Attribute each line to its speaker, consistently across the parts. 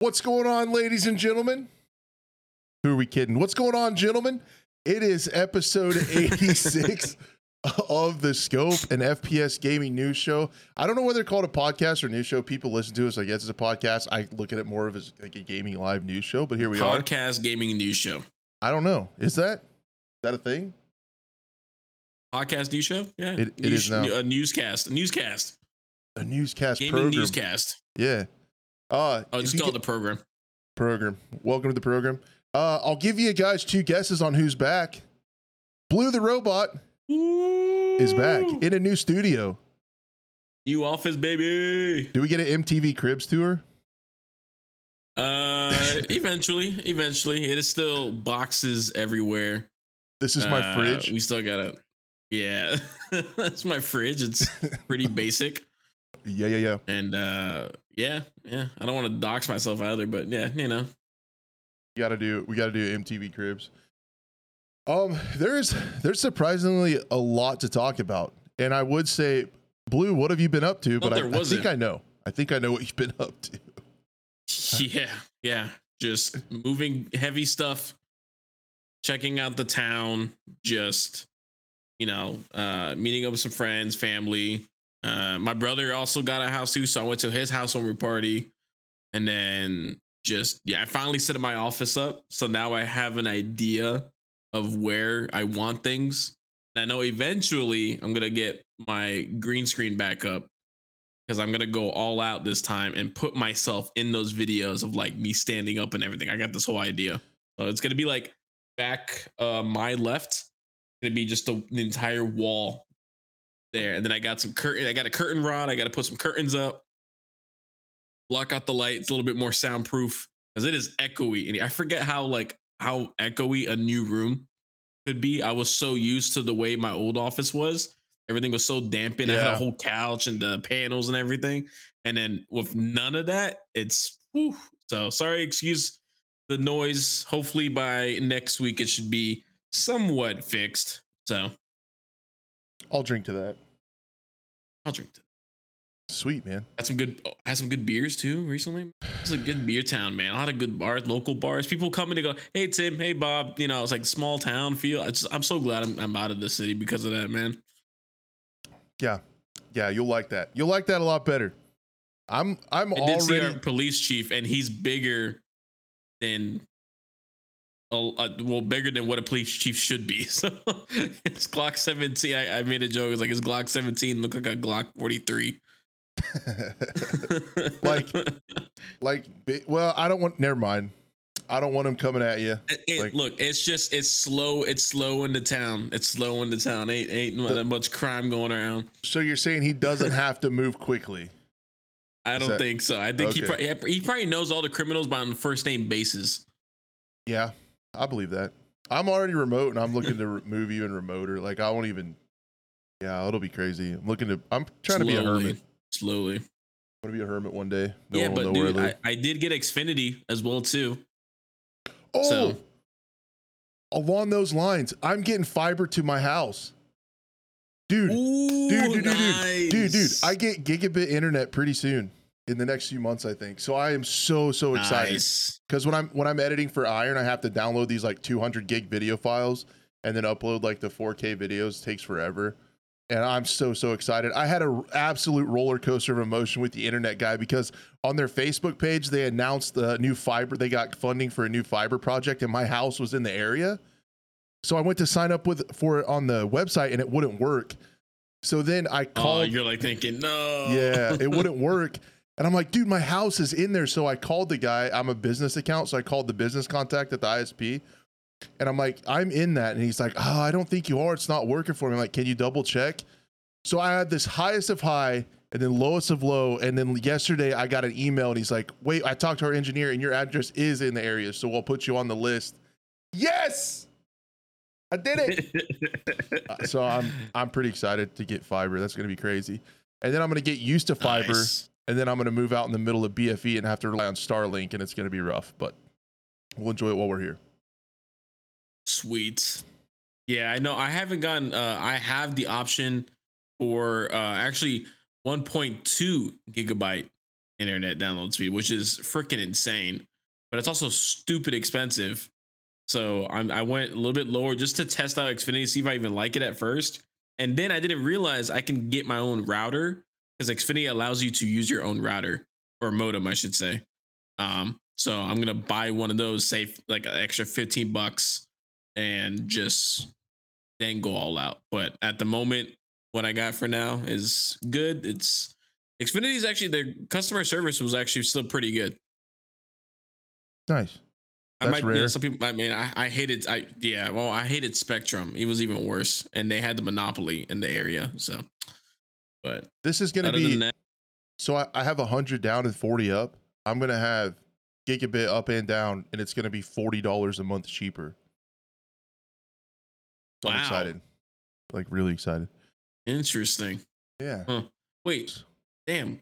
Speaker 1: What's going on, ladies and gentlemen? Who are we kidding? What's going on, gentlemen? It is episode 86 of the Scope and FPS Gaming News Show. I don't know whether they're called a podcast or news show. People listen to us. I guess it's a podcast. I look at it more of as like a gaming live news show, but here we are.
Speaker 2: Podcast gaming news show.
Speaker 1: I don't know. Is that is that a thing?
Speaker 2: Podcast news show? Yeah.
Speaker 1: It- it
Speaker 2: news,
Speaker 1: is now.
Speaker 2: A newscast. A newscast.
Speaker 1: A newscast
Speaker 2: Gaming
Speaker 1: program.
Speaker 2: newscast.
Speaker 1: Yeah. Uh,
Speaker 2: Oh,
Speaker 1: if
Speaker 2: just
Speaker 1: you
Speaker 2: call it
Speaker 1: get-
Speaker 2: the program.
Speaker 1: program. Welcome to the program. Uh, I'll give you guys two guesses on who's back. Blue the robot is back in a new studio.
Speaker 2: You office baby.
Speaker 1: Do we get an MTV Cribs tour?
Speaker 2: Uh, eventually, eventually, it is still boxes everywhere.
Speaker 1: This is my
Speaker 2: Uh,
Speaker 1: fridge.
Speaker 2: We still gotta. Yeah, that's my fridge. It's pretty basic,
Speaker 1: Yeah, yeah, yeah.
Speaker 2: and uh, yeah, yeah. I don't want to dox myself either, but yeah, you know.
Speaker 1: You gotta do. We gotta do MTV Cribs. Um, there's there's surprisingly a lot to talk about, and I would say, Blue, what have you been up to? But I, I think. I know. I think I know what you've been up to.
Speaker 2: Yeah, yeah. Just moving heavy stuff, checking out the town, just you know, uh meeting up with some friends, family. Uh my brother also got a house too, so I went to his housewarming party. And then just yeah, I finally set my office up. So now I have an idea of where I want things. And I know eventually I'm gonna get my green screen back up because I'm gonna go all out this time and put myself in those videos of like me standing up and everything. I got this whole idea. So it's gonna be like back uh my left, gonna be just the, the entire wall there. And then I got some curtain, I got a curtain rod, I gotta put some curtains up, block out the light, it's a little bit more soundproof because it is echoey. And I forget how like how echoey a new room could be. I was so used to the way my old office was. Everything was so dampened. I had a whole couch and the panels and everything. And then with none of that, it's whew. so sorry, excuse the noise. Hopefully by next week it should be somewhat fixed. So
Speaker 1: I'll drink to that.
Speaker 2: I'll drink to it.
Speaker 1: Sweet man.
Speaker 2: Had some good oh, had some good beers too recently. It's a good beer town, man. A lot of good bars, local bars. People come in and go, "Hey Tim, hey Bob." You know, it's like small town feel. It's, I'm so glad I'm, I'm out of the city because of that, man.
Speaker 1: Yeah, yeah. You'll like that. You'll like that a lot better. I'm I'm
Speaker 2: I did see our
Speaker 1: already.
Speaker 2: police chief, and he's bigger than, uh, well, bigger than what a police chief should be. So it's Glock 17. I, I made a joke. It's like his Glock 17 look like a Glock 43.
Speaker 1: Like, like, well, I don't want. Never mind. I don't want him coming at you.
Speaker 2: It- it-
Speaker 1: Like-
Speaker 2: look, it's just it's slow. It's slow in the town. It's slow in the town. Ain't ain't
Speaker 1: The-
Speaker 2: that much crime going around.
Speaker 1: So you're saying he doesn't have to move quickly?
Speaker 2: I
Speaker 1: Is
Speaker 2: don't
Speaker 1: that-
Speaker 2: think so. I think he probably he probably knows all the criminals by on first name basis.
Speaker 1: Yeah, I believe that. I'm already remote, and I'm looking to re- move in remoter. Like I won't even. Yeah, it'll be crazy. I'm looking to. I'm trying to be a hermit.
Speaker 2: Slowly.
Speaker 1: I'm gonna be a hermit one day. No
Speaker 2: yeah, but dude,
Speaker 1: I
Speaker 2: I. Did get Xfinity as well too.
Speaker 1: oh,
Speaker 2: so-
Speaker 1: along those lines, I'm getting fiber to my house, dude.
Speaker 2: Ooh,
Speaker 1: dude, dude, dude, dude, dude, dude. I get gigabit internet pretty soon in the next few months, I think. So I am so so excited
Speaker 2: Nice.
Speaker 1: because when I'm when I'm editing for Iron, I have to download these like 200 gig video files and then upload like the 4K videos. It takes forever, and I'm so so excited. I had an absolute roller coaster of emotion with the internet guy because on their Facebook page they announced the new fiber. They got funding for a new fiber project, and my house was in the area. So I went to sign up with for it on the website, and it wouldn't work. So then I
Speaker 2: Oh,
Speaker 1: called.
Speaker 2: you're like thinking, no.
Speaker 1: Yeah, it wouldn't work. And I'm like, dude, my house is in there. So I called the guy. I'm a business account. So I called the business contact at the ISP. And I'm like, I'm in that. And he's like, oh, I don't think you are. It's not working for me. I'm like, can you double check? So I had this highest of high and then lowest of low. And then yesterday I got an email and he's like, wait, I talked to our engineer and your address is in the area. So we'll put you on the list. Yes. I did it. Uh, so I'm I'm pretty excited to get fiber. That's gonna be crazy. And then I'm gonna get used to fiber,
Speaker 2: Nice.
Speaker 1: And then I'm gonna move out in the middle of BFE and have to rely on Starlink, and it's gonna be rough. But we'll enjoy it while we're here.
Speaker 2: Sweet. Yeah, I know. I haven't gotten. Uh, I have the option for uh, actually 1.2 gigabyte internet download speed, which is freaking insane. But it's also stupid expensive. So I'm, I went a little bit lower just to test out Xfinity, see if I even like it at first. And then I didn't realize I can get my own router because Xfinity allows you to use your own router or modem, I should say. Um, so I'm gonna buy one of those, save like an extra 15 bucks, and just then go all out. But at the moment, what I got for now is good. It's Xfinity's actually their customer service was actually still pretty good.
Speaker 1: Nice.
Speaker 2: I
Speaker 1: That's
Speaker 2: might, you know,
Speaker 1: rare.
Speaker 2: some people. I mean, I, I hated. I yeah. Well, I hated Spectrum. It was even worse, and they had the monopoly in the area. So, but
Speaker 1: This is gonna be
Speaker 2: that,
Speaker 1: so I, I have hundred down and forty up. I'm gonna have gigabit up and down, and it's gonna be forty dollars a month cheaper. So I'm
Speaker 2: Wow.
Speaker 1: excited. Like really excited.
Speaker 2: interesting.
Speaker 1: Yeah.
Speaker 2: Wait, damn.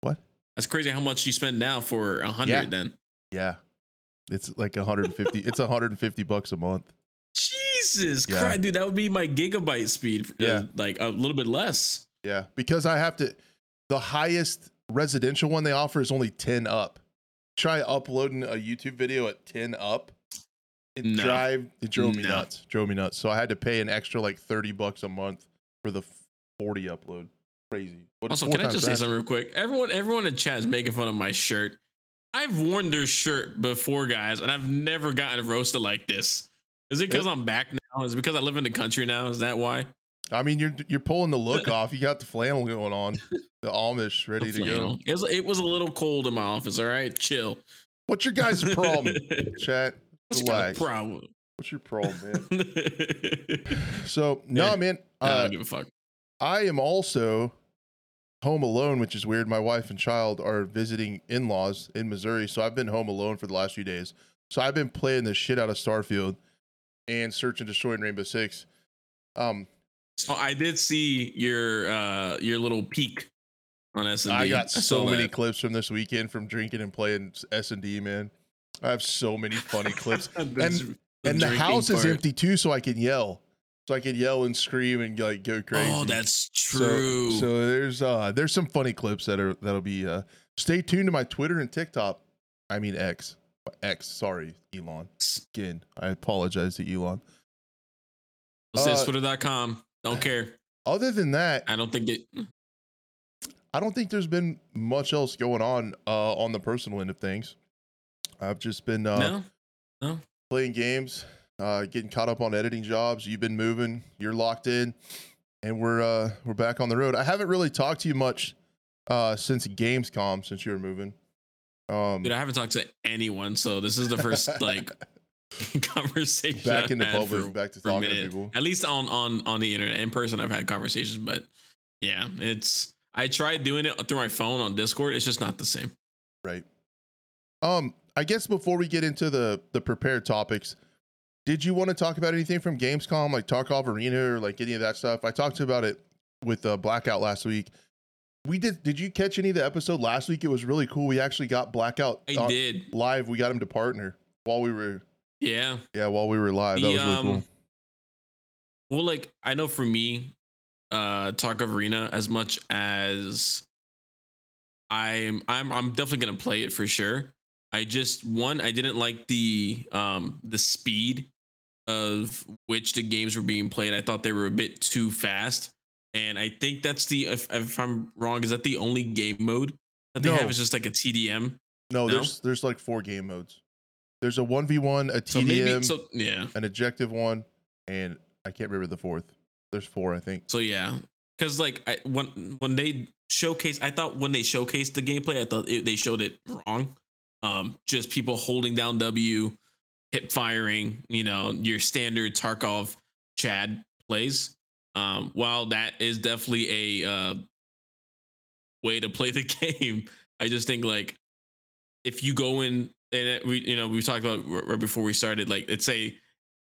Speaker 1: What?
Speaker 2: That's crazy. How much you spend now for a hundred?
Speaker 1: Yeah.
Speaker 2: Then
Speaker 1: Yeah. It's like 150. it's 150 bucks a month.
Speaker 2: Jesus
Speaker 1: Yeah.
Speaker 2: Christ, dude, that would be my gigabyte speed. uh,
Speaker 1: Yeah.
Speaker 2: like a little bit less.
Speaker 1: Yeah, because I have to. The highest residential one they offer is only 10 up. Try uploading a YouTube video at 10 up. It
Speaker 2: No.
Speaker 1: drive it drove me
Speaker 2: No.
Speaker 1: nuts. Drove me nuts. So I had to pay an extra like 30 bucks a month for the 40 upload. Crazy. What-
Speaker 2: Also, can I just say something real quick? Everyone, everyone in chat is making fun of my shirt. I've worn their shirt before, guys, and I've never gotten roasted like this. Is it because I'm back now? Is it because I live in the country now? Is that why?
Speaker 1: I mean, you're you're pulling the look off. You got the flannel going on, the Amish ready to go.
Speaker 2: It was, it was a little cold in my office. All right, chill.
Speaker 1: What's your guys' problem? Chat.
Speaker 2: What's your problem?
Speaker 1: What's your problem, man?
Speaker 2: I
Speaker 1: So no,
Speaker 2: Yeah.
Speaker 1: man. Uh,
Speaker 2: don't give a fuck.
Speaker 1: I am also home alone, which is weird. My wife and child are visiting in laws in Missouri. So I've been home alone for the last few days. So I've been playing the shit out of Starfield and Search and Destroy in Rainbow Six. Um,
Speaker 2: So I did see your uh your little peak on S and
Speaker 1: I got so many
Speaker 2: That.
Speaker 1: clips from this weekend from drinking and playing S and D, man. I have so many funny clips.
Speaker 2: The-
Speaker 1: and the house is empty too, so I can yell. So I can yell and scream and like go crazy.
Speaker 2: Oh, that's
Speaker 1: So-
Speaker 2: true.
Speaker 1: So, there's uh there's some funny clips that are that'll be uh stay tuned to my Twitter and TikTok. I mean X. X, sorry, Elon. Again, I apologize to Elon.
Speaker 2: Says
Speaker 1: uh,
Speaker 2: twitter.com. Don't care.
Speaker 1: Other than that,
Speaker 2: I don't think it.
Speaker 1: I don't think there's been much else going on uh on the personal end of things. I've just been uh
Speaker 2: no.
Speaker 1: playing games, uh getting caught up on editing jobs. You've been moving, you're locked in, and we're uh we're back on the road. I haven't really talked to you much uh since Gamescom since you were moving. Um
Speaker 2: Dude, I haven't talked to anyone, so this is the first like conversation
Speaker 1: back in the public,
Speaker 2: for-
Speaker 1: back to talking to people.
Speaker 2: At least on on on the internet. In person, I've had conversations, but yeah, it's. I tried doing it through my phone on Discord. It's just not the same.
Speaker 1: Right. Um, I guess before we get into the the prepared topics, did you want to talk about anything from Gamescom, like Tarkov Arena or like any of that stuff? I talked about it with uh, Blackout last week. We did. Did you catch any of the episode last week? It was really cool. We actually got Blackout
Speaker 2: I did.
Speaker 1: live. We got him to partner while we were
Speaker 2: Yeah.
Speaker 1: yeah while we were live. That
Speaker 2: The,
Speaker 1: was really cool.
Speaker 2: um, Well, like I know for me, uh Tarkov Arena, as much as I'm I'm I'm definitely gonna play it for sure. I just one, I didn't like the um the speed of which the games were being played. I thought they were a bit too fast. And I think that's the if, if I'm wrong, is that the only game mode that they
Speaker 1: No.
Speaker 2: have is just like a TDM?
Speaker 1: No,
Speaker 2: no?
Speaker 1: there's there's like four game modes. There's a one v one, a
Speaker 2: So
Speaker 1: TDM,
Speaker 2: maybe so yeah.
Speaker 1: an objective one, and I can't remember the fourth. There's four, I think.
Speaker 2: So yeah, because like I, when when they showcase, I thought when they showcased the gameplay, I thought it, they showed it wrong. Um, just people holding down W, hip firing, you know, your standard Tarkov Chad plays. Um, while that is definitely a uh, way to play the game, I just think like if you go in and we, you know, we talked about right before we started, like let's say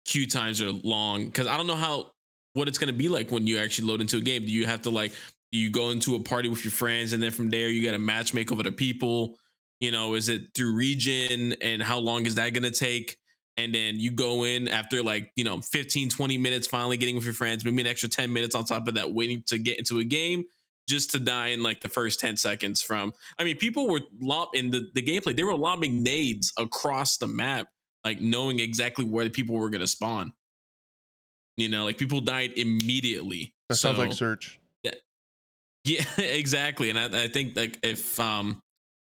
Speaker 2: queue times are long because I don't know how what it's gonna be like when you actually load into a game. Do you have to like you go into a party with your friends and then from there you got to match make over the people? You know, is it through region and how long is that gonna take? And then you go in after like, you know, 15, 20 minutes finally getting with your friends, maybe an extra 10 minutes on top of that waiting to get into a game. just to die in like the first 10 seconds from I mean people were lob in the, the gameplay, they were lobbing nades across the map, like knowing exactly where the people were gonna spawn. You know, like people died immediately.
Speaker 1: That sounds like
Speaker 2: So-
Speaker 1: search.
Speaker 2: yeah, exactly. And I, I think like if um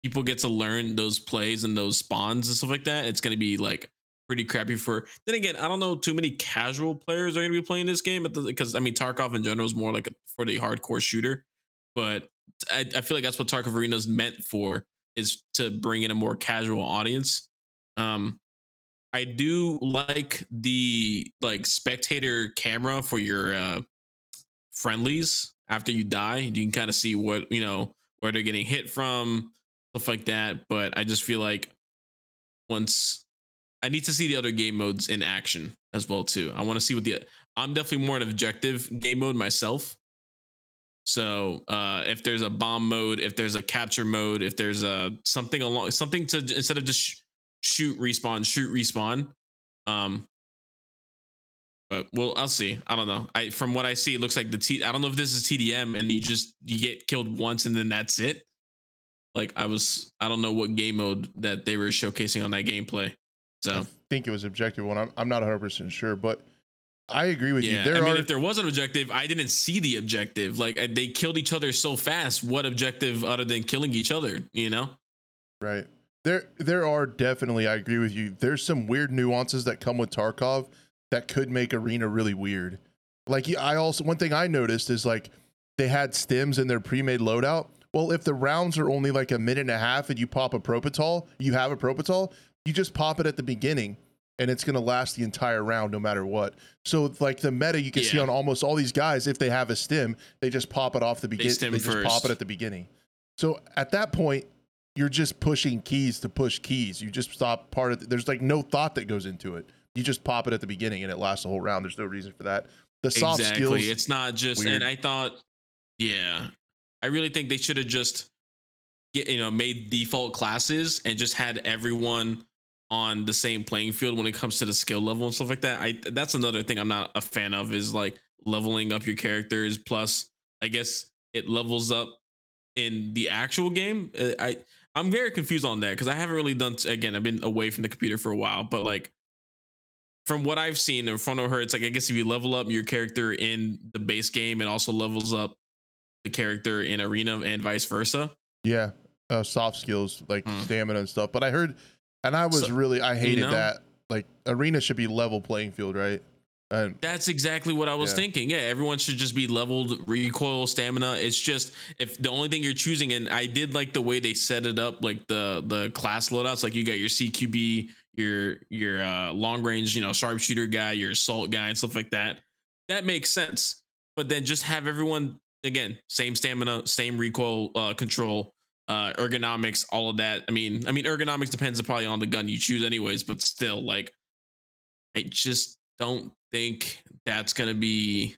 Speaker 2: people get to learn those plays and those spawns and stuff like that, it's gonna be like pretty crappy for then again, I don't know too many casual players are gonna be playing this game but because I mean Tarkov in general is more like a, for the hardcore shooter. But I, I feel like that's what Tarkov Arena is meant for is to bring in a more casual audience. Um I do like the like spectator camera for your uh friendlies after you die. You can kind of see what you know where they're getting hit from, stuff like that. But I just feel like once I need to see the other game modes in action as well too. I want to see what the I'm definitely more an objective game mode myself. So uh, if there's a bomb mode, if there's a capture mode, if there's a something along something to instead of just sh- shoot respawn, shoot respawn. Um, but well, I'll see. I don't know. I from what I see, it looks like the T. I don't know if this is TDM and you just you get killed once and then that's it. Like I was, I don't know what game mode that they were showcasing on that gameplay. So
Speaker 1: I think it was objective one. I'm, I'm not 100 percent sure, but I agree with
Speaker 2: yeah,
Speaker 1: you. There
Speaker 2: I mean,
Speaker 1: are
Speaker 2: if there was an objective, I didn't see the objective. Like uh, they killed each other so fast. What objective other than killing each other? You know?
Speaker 1: right there. There are definitely. I agree with you. There's some weird nuances that come with Tarkov that could make arena really weird. Like I also one thing I noticed is like they had stims in their pre-made loadout. Well, if the rounds are only like a minute and a half and you pop a Propital, you have a Propital, you just pop it at the beginning and it's going to last the entire round no matter what. So like the meta you can see on almost all these guys if they have a stim, they just pop it off the beginning.
Speaker 2: stim
Speaker 1: They, just pop it at the beginning. So at that point, you're just pushing keys to push keys. You just stop part of the, there's like no thought that goes into it. You just pop it at the beginning and it lasts the whole round. There's no reason for that. The soft
Speaker 2: exactly.
Speaker 1: skills
Speaker 2: It's not just.
Speaker 1: weird.
Speaker 2: And I thought, yeah, I really think they should have just, get, you know, made default classes and just had everyone on the same playing field when it comes to the skill level and stuff like that. I that's another thing I'm not a fan of is like leveling up your characters. Plus, I guess it levels up in the actual game. Uh, I I'm very confused on that because I haven't really done. Again, I've been away from the computer for a while, but like from what I've seen in front of I've it's like I guess if you level up your character in the base game, it also levels up the character in arena and vice versa.
Speaker 1: Yeah, uh, soft skills like
Speaker 2: Hmm.
Speaker 1: stamina and stuff. But I heard, and I was
Speaker 2: So-
Speaker 1: really I hated
Speaker 2: know?
Speaker 1: that. Like arena should be level playing field, right? And
Speaker 2: That's exactly what I was
Speaker 1: Yeah.
Speaker 2: thinking. Yeah, everyone should just be leveled recoil stamina. It's just if the only thing you're choosing, and I did like the way they set it up, like the the class loadouts. Like you got your CQB, your your uh, long range, you know, sharpshooter guy, your assault guy, and stuff like that. That makes sense. But then just have everyone again, same stamina, same recoil uh, control, uh, ergonomics, all of that. I mean, I mean, ergonomics depends probably on the gun you choose, anyways. But still, like, I just don't think that's gonna be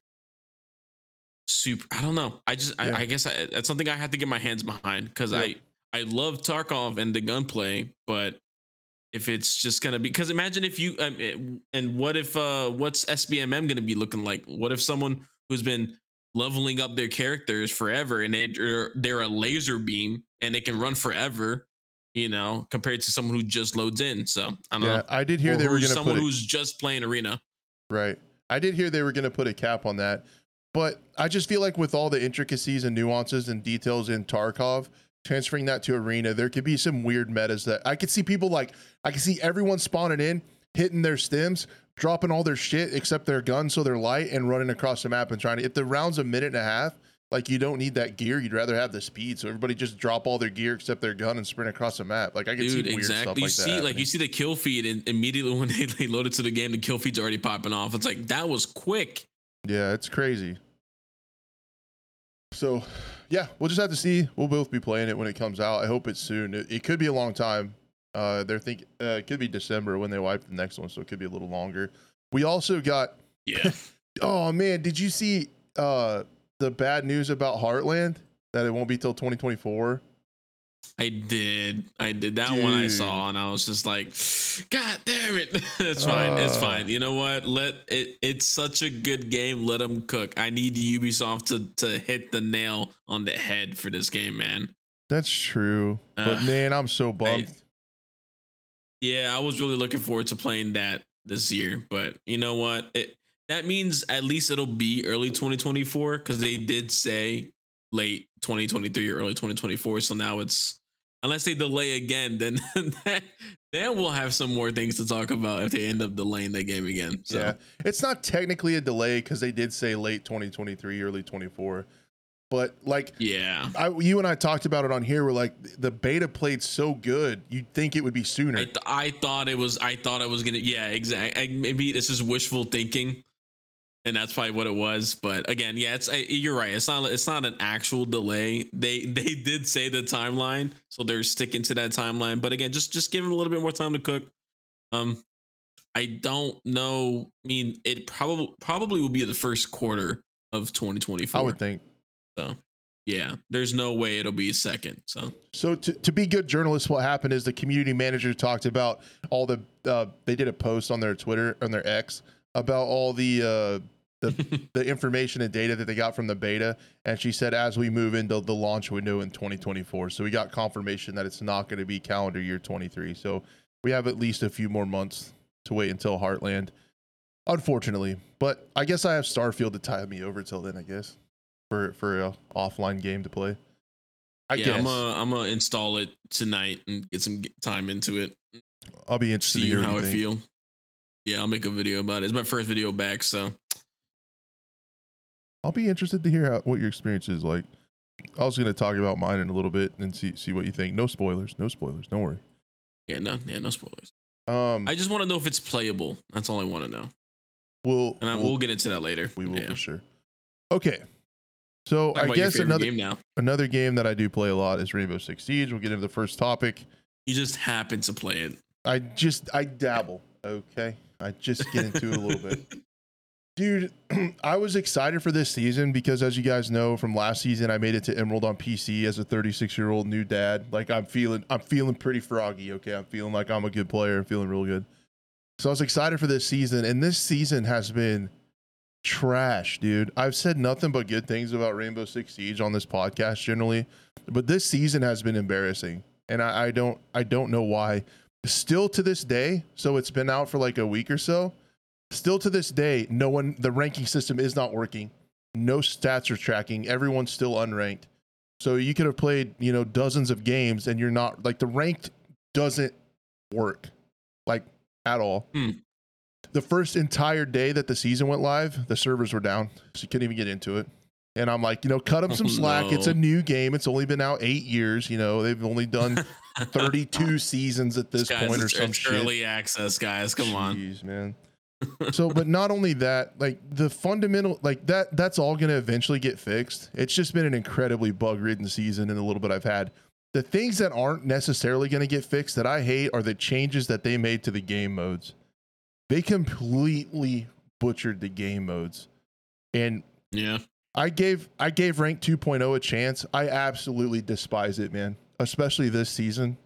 Speaker 2: super. I don't know. I just,
Speaker 1: Yeah.
Speaker 2: I, I guess I, that's something I have to get my hands behind because
Speaker 1: Yep.
Speaker 2: I, I love Tarkov and the gunplay, but if it's just gonna be, because imagine if you, um, eh, and what if, uh, what's SBMM gonna be looking like? What if someone who's been leveling up their characters forever and they're, they're a laser beam and they can run forever, you know, compared to someone who just loads in. So I don't
Speaker 1: yeah,
Speaker 2: know.
Speaker 1: I did hear
Speaker 2: Or
Speaker 1: they were going to
Speaker 2: someone
Speaker 1: put a,
Speaker 2: who's just playing arena.
Speaker 1: right. I did hear they were going to put a cap on that, but I just feel like with all the intricacies and nuances and details in Tarkov, transferring that to arena, there could be some weird metas that I could see people like I could see everyone spawning in, hitting their stims, dropping all their shit except their gun so they're light and running across the map and trying to if the round's a minute and a half, like you don't need that gear, you'd rather have the speed. So everybody just drop all their gear except their gun and sprint across the map. Like I could see weird
Speaker 2: exactly.
Speaker 1: stuff
Speaker 2: you
Speaker 1: like
Speaker 2: see,
Speaker 1: that.
Speaker 2: like you see the kill feed, and immediately when they, they load it to the game, the kill feed's already popping off. It's like that was quick.
Speaker 1: Yeah, it's crazy. So, yeah, we'll just have to see. We'll both be playing it when it comes out. I hope it's soon. It, it could be a long time. Uh, they're thinking uh, it could be December when they wipe the next one, so it could be a little longer. We also got.
Speaker 2: Yeah.
Speaker 1: Oh man, did you see uh the bad news about Heartland that it won't be till 2024?
Speaker 2: I did. I did that one I saw and I was just like, God damn it. it's fine. it's
Speaker 1: Uh.
Speaker 2: fine. You know what? Let it it's such a good game. Let them cook. I need Ubisoft to to hit the nail on the head for this game, man.
Speaker 1: That's true. but
Speaker 2: Ugh.
Speaker 1: man, I'm so bummed.
Speaker 2: Yeah, I was really looking forward to playing that this year, but you know what? It that means at least it'll be early 2024 because they did say late 2023 or early 2024. So now it's unless they delay again, then then we'll have some more things to talk about if they end up delaying that game again. So
Speaker 1: Yeah, it's not technically a delay because they did say late 2023, early 24. But like
Speaker 2: yeah.
Speaker 1: I, you and I talked about it on here. We're like the beta played so good, you'd think it would be sooner.
Speaker 2: I, th- I thought it was I thought I was gonna yeah exactly maybe this is wishful thinking and that's probably what it was but again yeah it's you're right it's not it's not an actual delay. They they did say the timeline so they're sticking to that timeline but again just just give them a little bit more time to cook. Um I don't know I mean it probably probably will be the first quarter of 2024
Speaker 1: I would think.
Speaker 2: so yeah there's no way it'll be second so.
Speaker 1: So to, to be good journalists, what happened is the community manager talked about all the uh, they did a post on their Twitter on their X about all the uh, the the information and data that they got from the beta, and she said as we move into the launch window in 2024, so we got confirmation that it's not going to be calendar year 23. So we have at least a few more months to wait until Heartland, unfortunately. But I guess I have Starfield to tie me over till then. I guess for for a offline game to play. I
Speaker 2: yeah
Speaker 1: guess
Speaker 2: I'm gonna I'm gonna install it tonight and get some time into it
Speaker 1: I'll be interested to
Speaker 2: see
Speaker 1: hear
Speaker 2: how I feel. Yeah, I'll make a video about it. It's my first video back, so
Speaker 1: I'll be interested to hear how, what your experience is like. I was going to talk about mine in a little bit and see see what you think. No spoilers, no spoilers. Don't worry.
Speaker 2: yeah, no, yeah, no spoilers.
Speaker 1: Um,
Speaker 2: I just want to know if it's playable. That's all I want to know,
Speaker 1: we'll
Speaker 2: and I,
Speaker 1: we'll,
Speaker 2: we'll get into that later.
Speaker 1: we will
Speaker 2: Yeah.
Speaker 1: for sure. Okay, so
Speaker 2: Talk
Speaker 1: I guess another
Speaker 2: game
Speaker 1: another game that I do play a lot is Rainbow Six Siege. We'll get into the first topic.
Speaker 2: You just happen to play it.
Speaker 1: I just I dabble. Okay, I just get into it a little bit. Dude, I was excited for this season because, as you guys know from last season, I made it to Emerald on PC as a 36 year old new dad. Like I'm feeling, I'm feeling pretty froggy. Okay, I'm feeling like I'm a good player. I'm feeling real good. So I was excited for this season, and this season has been trash, dude. I've said nothing but good things about Rainbow Six Siege on this podcast generally, but this season has been embarrassing, and I, I don't, I don't know why. Still to this day, so it's been out for like a week or so. Still to this day, no one, the ranking system is not working. No stats are tracking. Everyone's still unranked. So you could have played, you know, dozens of games and you're not like the ranked doesn't work like at all.
Speaker 2: Hmm.
Speaker 1: The first entire day that the season went live, the servers were down. So you couldn't even get into it. And I'm like, you know, cut them oh, some
Speaker 2: Oh,
Speaker 1: slack. It's a new game. It's only been out eight years. You know, they've only done 32 seasons at this
Speaker 2: Guys,
Speaker 1: point or some shit.
Speaker 2: early access, guys. Come on.
Speaker 1: Man. so, but not only that, like the fundamental, like that, that's all going to eventually get fixed. It's just been an incredibly bug ridden season in the little bit I've had. The things that aren't necessarily going to get fixed that I hate are the changes that they made to the game modes. They completely butchered the game modes. And
Speaker 2: Yeah.
Speaker 1: I gave I gave rank 2.0 a chance. I absolutely despise it, man. Especially this season.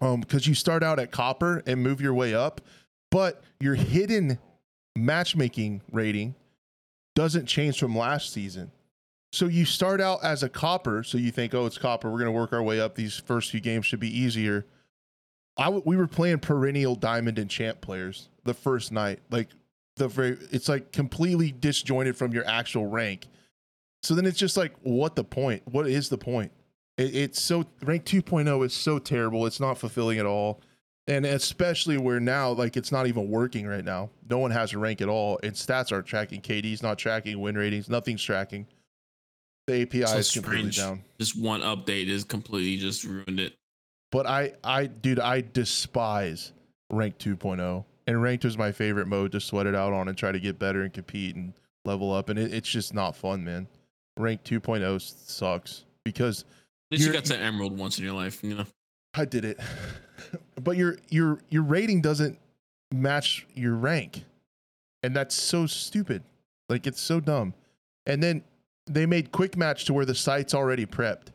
Speaker 1: Um cuz you start out at copper and move your way up, but your hidden matchmaking rating doesn't change from last season. So you start out as a copper, so you think, "Oh, it's copper. We're going to work our way up. These first few games should be easier." I w- we were playing perennial diamond and champ players the first night. Like the very it's like completely disjointed from your actual rank. So then it's just like, what the point? What is the point? It, it's so rank 2.0 is so terrible. It's not fulfilling at all. And especially where now, like it's not even working right now. No one has a rank at all. And stats aren't tracking. KD's not tracking. Win ratings, nothing's tracking. The API
Speaker 2: So
Speaker 1: is completely
Speaker 2: strange.
Speaker 1: down.
Speaker 2: Just one update is completely just ruined it.
Speaker 1: But I, I, dude, I despise rank 2.0. And ranked was my favorite mode to sweat it out on and try to get better and compete and level up. And it, it's just not fun, man. Rank 2.0 sucks because
Speaker 2: At least you got to emerald once in your life, you know.
Speaker 1: I did it. but your your your rating doesn't match your rank. And that's so stupid. Like it's so dumb. And then they made quick match to where the site's already prepped.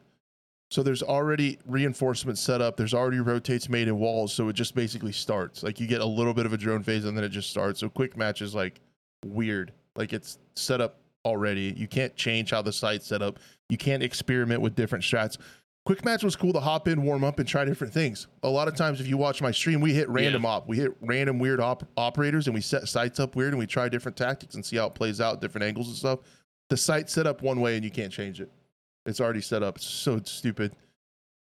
Speaker 1: So there's already reinforcement set up. There's already rotates made in walls. So it just basically starts. Like you get a little bit of a drone phase and then it just starts. So quick match is like weird. Like it's set up already. You can't change how the site's set up. You can't experiment with different strats. Quick match was cool to hop in, warm up, and try different things. A lot of times, if you watch my stream, we hit random op, we hit random weird op- operators, and we set sites up weird, and we try different tactics and see how it plays out, different angles and stuff. The site's set up one way, and you can't change it. It's already set up. It's so stupid.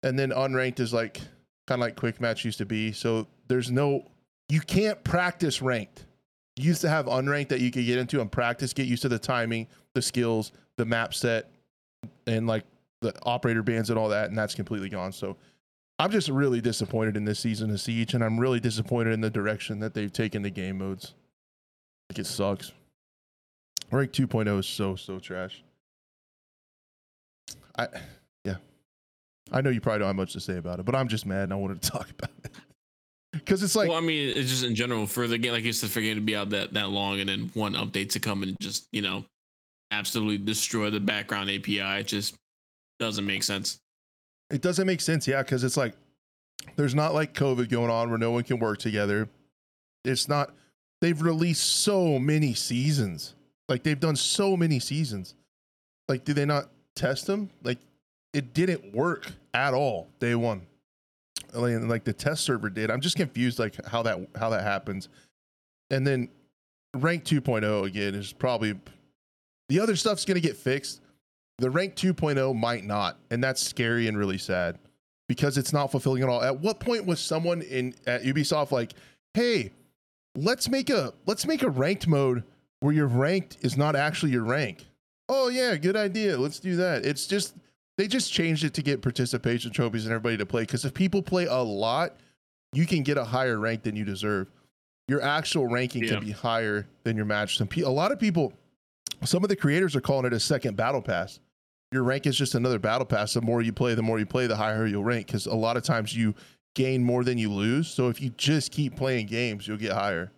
Speaker 1: And then unranked is like kind of like quick match used to be. So there's no, you can't practice ranked. You used to have unranked that you could get into and practice, get used to the timing, the skills, the map set, and like the operator bands and all that, and that's completely gone. So I'm just really disappointed in this season of Siege, and I'm really disappointed in the direction that they've taken the game modes. Like it sucks. Rank 2.0 is so so trash. I yeah. I know you probably don't have much to say about it, but I'm just mad and I wanted to talk about it. Cause it's like
Speaker 2: well, I mean, it's just in general for the game, like you said, for game to be out that that long, and then one update to come and just you know, absolutely destroy the background API. It just doesn't make sense.
Speaker 1: It doesn't make sense, yeah, because it's like there's not like COVID going on where no one can work together. It's not. They've released so many seasons. Like they've done so many seasons. Like, do they not test them? Like, it didn't work at all day one. Like, the test server did. I'm just confused, like how that how that happens. And then rank 2.0 again is probably the other stuff's gonna get fixed. The rank 2.0 might not, and that's scary and really sad because it's not fulfilling at all. At what point was someone in at Ubisoft like, "Hey, let's make a let's make a ranked mode where your ranked is not actually your rank. Oh yeah, good idea. Let's do that. It's just they just changed it to get participation trophies and everybody to play because if people play a lot, you can get a higher rank than you deserve. Your actual ranking
Speaker 2: Yeah.
Speaker 1: can be higher than your match. Some a lot of people, some of the creators are calling it a second battle pass. Your rank is just another battle pass. The more you play, the more you play, the higher you'll rank. Because a lot of times you gain more than you lose. So if you just keep playing games, you'll get higher.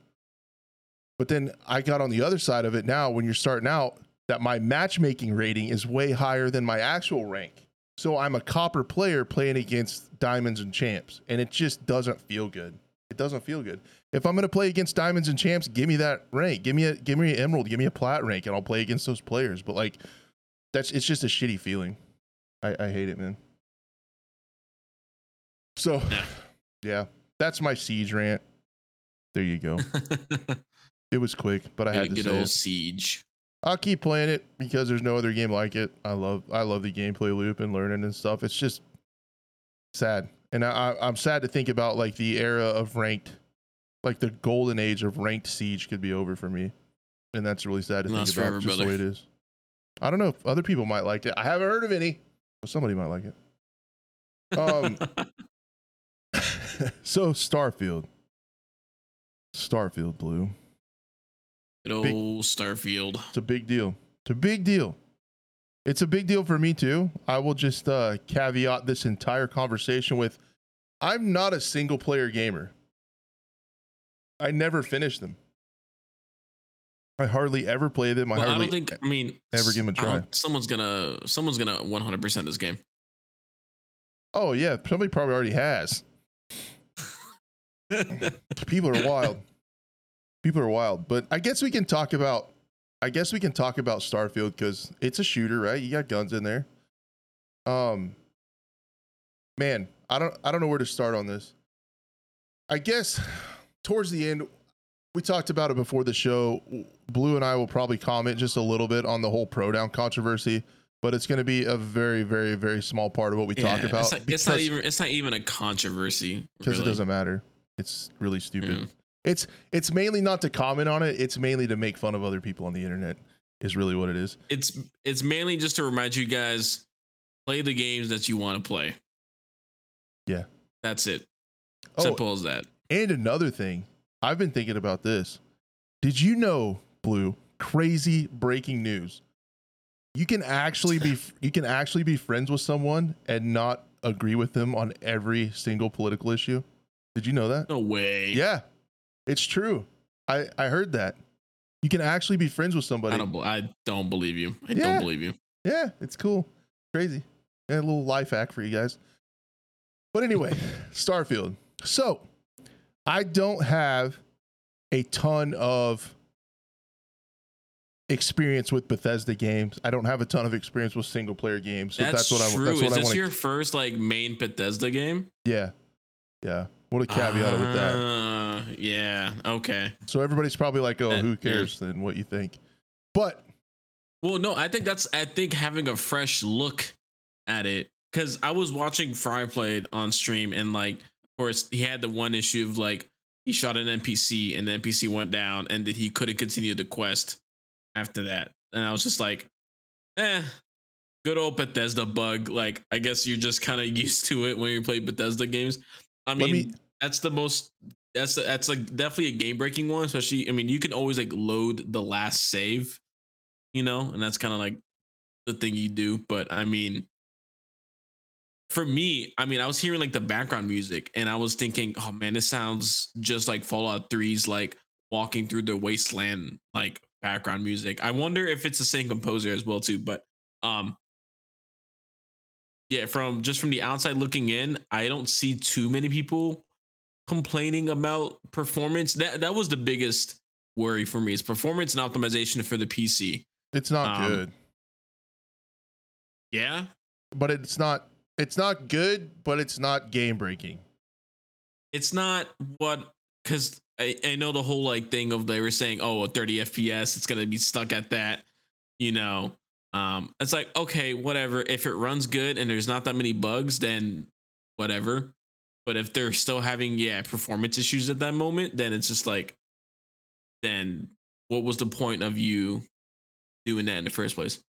Speaker 1: But then I got on the other side of it now when you're starting out that my matchmaking rating is way higher than my actual rank. So I'm a copper player playing against diamonds and champs, and it just doesn't feel good. It doesn't feel good. If I'm gonna play against diamonds and champs, give me that rank. Give me a give me an emerald, give me a plat rank, and I'll play against those players. But like that's it's just a shitty feeling. I, I hate it, man. So
Speaker 2: Yeah.
Speaker 1: yeah, that's my siege rant. There you go. It was quick, but I had to
Speaker 2: good
Speaker 1: say
Speaker 2: old
Speaker 1: it.
Speaker 2: siege.
Speaker 1: I'll keep playing it because there's no other game like it. I love I love the gameplay loop and learning and stuff. It's just sad, and I, I- I'm sad to think about like the era of ranked, like the golden age of ranked siege could be over for me, and that's really sad to think about. just the way it is. I don't know if other people might like it. I haven't heard of any, but somebody might like it. Um, so Starfield, Starfield Blue.
Speaker 2: Good old Starfield.
Speaker 1: It's a big deal. It's a big deal. It's a big deal for me too. I will just uh, caveat this entire conversation with I'm not a single player gamer. I never finish them. I hardly ever play them. I
Speaker 2: Well, I
Speaker 1: hardly
Speaker 2: don't think. I mean,
Speaker 1: ever give
Speaker 2: them don't-
Speaker 1: try.
Speaker 2: Someone's gonna. Someone's gonna 100 percent this game.
Speaker 1: Oh yeah, somebody probably already has. People are wild. People are wild. But I guess we can talk about I guess we can talk about Starfield because it's a shooter, right? You got guns in there. Um man, I don't I don't know where to start on this. I guess towards the end, we talked about it before the show. Blue and I will probably comment just a little bit on the whole pro down controversy, but it's going to be a very, very, very small part of what we talk about
Speaker 2: It's not, it's not even. It's not even a controversy.
Speaker 1: because it doesn't matter. It's really stupid. It's it's mainly not to comment on it. It's mainly to make fun of other people on the internet. Is really what it is.
Speaker 2: It's it's mainly just to remind you guys play the games that you want to play.
Speaker 1: Yeah.
Speaker 2: That's it.
Speaker 1: Oh,
Speaker 2: Simple as that.
Speaker 1: and another thing, I've been thinking about this. Did you know, Blue? Crazy breaking news. You can actually be you can actually be friends with someone and not agree with them on every single political issue. Did you know that?
Speaker 2: No way.
Speaker 1: Yeah, it's true. I I heard that. You can actually be friends with somebody.
Speaker 2: I don't. I don't believe you. I
Speaker 1: Yeah.
Speaker 2: don't believe you.
Speaker 1: Yeah, it's cool. Crazy. a little life hack for you guys. But anyway, Starfield. So I don't have a ton of experience with Bethesda games. I don't have a ton of experience with single player games. So
Speaker 2: that's,
Speaker 1: that's, what I
Speaker 2: true.
Speaker 1: that's what
Speaker 2: Is
Speaker 1: I
Speaker 2: this
Speaker 1: want
Speaker 2: your first like main Bethesda game?
Speaker 1: Yeah. Yeah. What a caveat with that. Ah.
Speaker 2: Uh, yeah. Okay.
Speaker 1: So everybody's probably like, oh, who
Speaker 2: yeah.
Speaker 1: cares then what you think? But
Speaker 2: Well, no, I think that's I think having a fresh look at it because I was watching Fry played on stream and like, of course, he had the one issue of like he shot an NPC and the NPC went down and that he couldn't continue the quest after that, and I was just like, eh. Good old Bethesda bug. Like, I guess you're just kind of used to it when you play Bethesda games. I mean,
Speaker 1: me-
Speaker 2: that's the most. That's that's like definitely a game breaking one. Especially, I mean, you can always like load the last save, you know, and that's kind of like the thing you do. But I mean, for me, I mean, I was hearing like the background music, and I was thinking, oh man, this sounds just like Fallout 3's like walking through the wasteland like background music. I wonder if it's the same composer as well too. But um, yeah, from just from the outside looking in, I don't see too many people complaining about performance. That that was the biggest worry for me is performance and optimization for the PC.
Speaker 1: it's not
Speaker 2: Um,
Speaker 1: good.
Speaker 2: Yeah.
Speaker 1: But it's not it's not good, but it's not game breaking.
Speaker 2: It's not what because I, I know the whole like thing of they were saying, oh, a 30 FPS, it's gonna be stuck at that, you know. Um, it's like, okay, whatever. If it runs good and there's not that many bugs, then whatever. But if they're still having, yeah, performance issues at that moment, then it's just like, then what was the point of you doing that in the first place?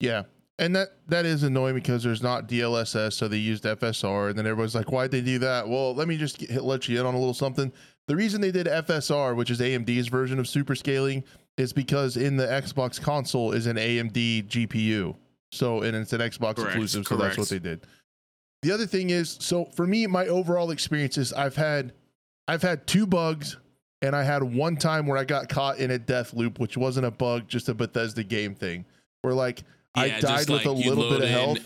Speaker 1: Yeah. And that that is annoying because there's not DLSS, so they used FSR, and then everybody's like, "Why'd they do that?" Well, let me just get, let you in on a little something. The reason they did FSR, which is AMD's version of super scaling, is because in the Xbox console is an AMD GPU, so and it's an Xbox
Speaker 2: Correct,
Speaker 1: exclusive, so that's what they did. The other thing is, so for me, my overall experience is I've had I've had two bugs, and I had one time where I got caught in a death loop, which wasn't a bug, just a Bethesda game thing, where like I died with a
Speaker 2: like you
Speaker 1: little bit of
Speaker 2: in-
Speaker 1: health,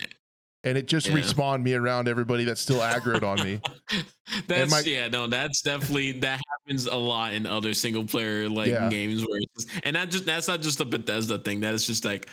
Speaker 1: and it just
Speaker 2: Yeah.
Speaker 1: respawned me around everybody that's still aggroed on me.
Speaker 2: that's
Speaker 1: my-
Speaker 2: yeah, no, that's definitely that happens a lot in other single player like
Speaker 1: Yeah.
Speaker 2: games where it's just, and that just that's not just a Bethesda thing. That is just like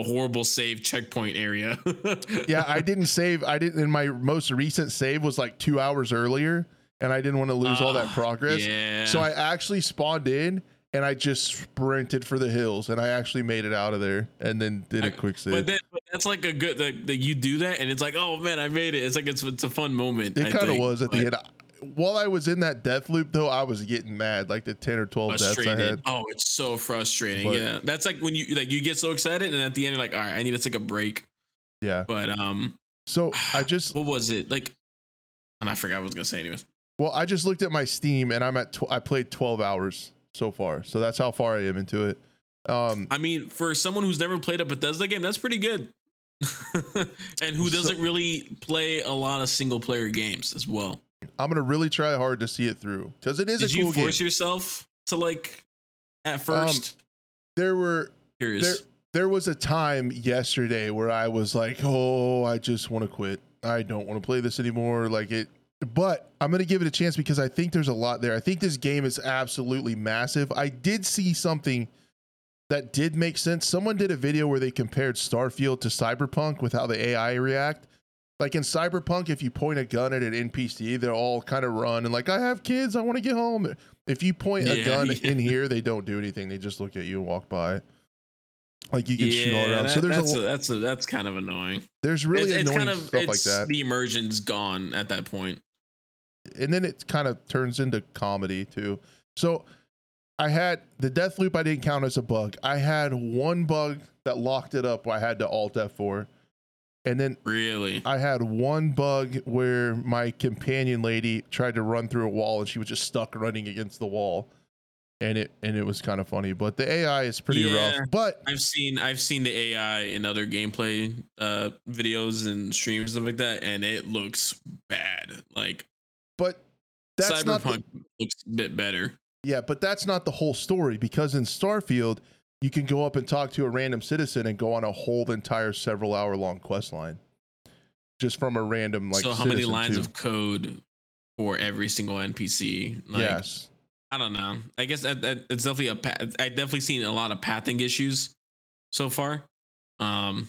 Speaker 2: a horrible save checkpoint area.
Speaker 1: Yeah, I didn't save. I didn't. In my most recent save was like two hours earlier, and I didn't want to lose all that
Speaker 2: Ah,
Speaker 1: progress.
Speaker 2: Yeah.
Speaker 1: So I actually spawned in and I just sprinted for the hills, and I actually made it out of there, and then did a quick save.
Speaker 2: but, that, but that's like a good that you do that and it's like oh man I made it. It's like it's it's a fun moment.
Speaker 1: it kind of was at the
Speaker 2: but
Speaker 1: end. While I was in that death loop, though, I was getting mad, like the ten or twelve deaths I had.
Speaker 2: Oh, it's so frustrating.
Speaker 1: But-
Speaker 2: yeah, that's like when you like you get so excited and at the end you're like, all right, I need to take a break.
Speaker 1: Yeah.
Speaker 2: But um,
Speaker 1: So I just
Speaker 2: what was it like? And I forgot what I was gonna say anyways.
Speaker 1: Well, I just looked at my Steam and I'm at tw- I played 12 hours so far. So that's how far I am into it. Um
Speaker 2: I mean, for someone who's never played a Bethesda game, that's pretty good. and who doesn't really play a lot of single player games as well.
Speaker 1: I'm to really try hard to see it through cuz it is
Speaker 2: Did
Speaker 1: a
Speaker 2: you
Speaker 1: cool game.
Speaker 2: force yourself to like at um, first?
Speaker 1: there were
Speaker 2: Curious.
Speaker 1: there there was a time yesterday where I was like, "Oh, I just want to quit. I don't want to play this anymore." Like it but I'm to give it a chance because I think there's a lot there. I think this game is absolutely massive. I did see something that did make sense. Someone did a video where they compared Starfield to Cyberpunk with how the AI react. Like in Cyberpunk, if you point a gun at an NPC, they're all kind of run and like, I have kids, I want to get home. If you point a gun
Speaker 2: yeah.
Speaker 1: in here, they don't do anything. They just look at you and walk by. Like you can shoot all around.
Speaker 2: that-
Speaker 1: so there's
Speaker 2: that's
Speaker 1: a,
Speaker 2: a, that's a, that's kind of annoying.
Speaker 1: there's really
Speaker 2: it's, it's
Speaker 1: annoying
Speaker 2: kind of
Speaker 1: stuff like that.
Speaker 2: the immersion's gone at that point.
Speaker 1: and then it kind of turns into comedy too. So I had the death loop I didn't count as a bug. I had one bug that locked it up where I had to alt F4. And then
Speaker 2: Really?
Speaker 1: I had one bug where my companion lady tried to run through a wall and she was just stuck running against the wall. And it and it was kind of funny, but the AI is pretty
Speaker 2: Yeah.
Speaker 1: rough. But
Speaker 2: I've seen I've seen the AI in other gameplay uh videos and streams and stuff like that, and it looks bad. Like
Speaker 1: but that's not the-
Speaker 2: Cyberpunk looks a bit better.
Speaker 1: Yeah, but that's not the whole story because in Starfield, you can go up and talk to a random citizen and go on a whole entire several hour long quest line. just from a random like.
Speaker 2: so how many lines
Speaker 1: too.
Speaker 2: of code for every single NPC? Like,
Speaker 1: yes.
Speaker 2: I don't know. I guess that, that it's definitely a path. I definitely seen a lot of pathing issues so far. Um,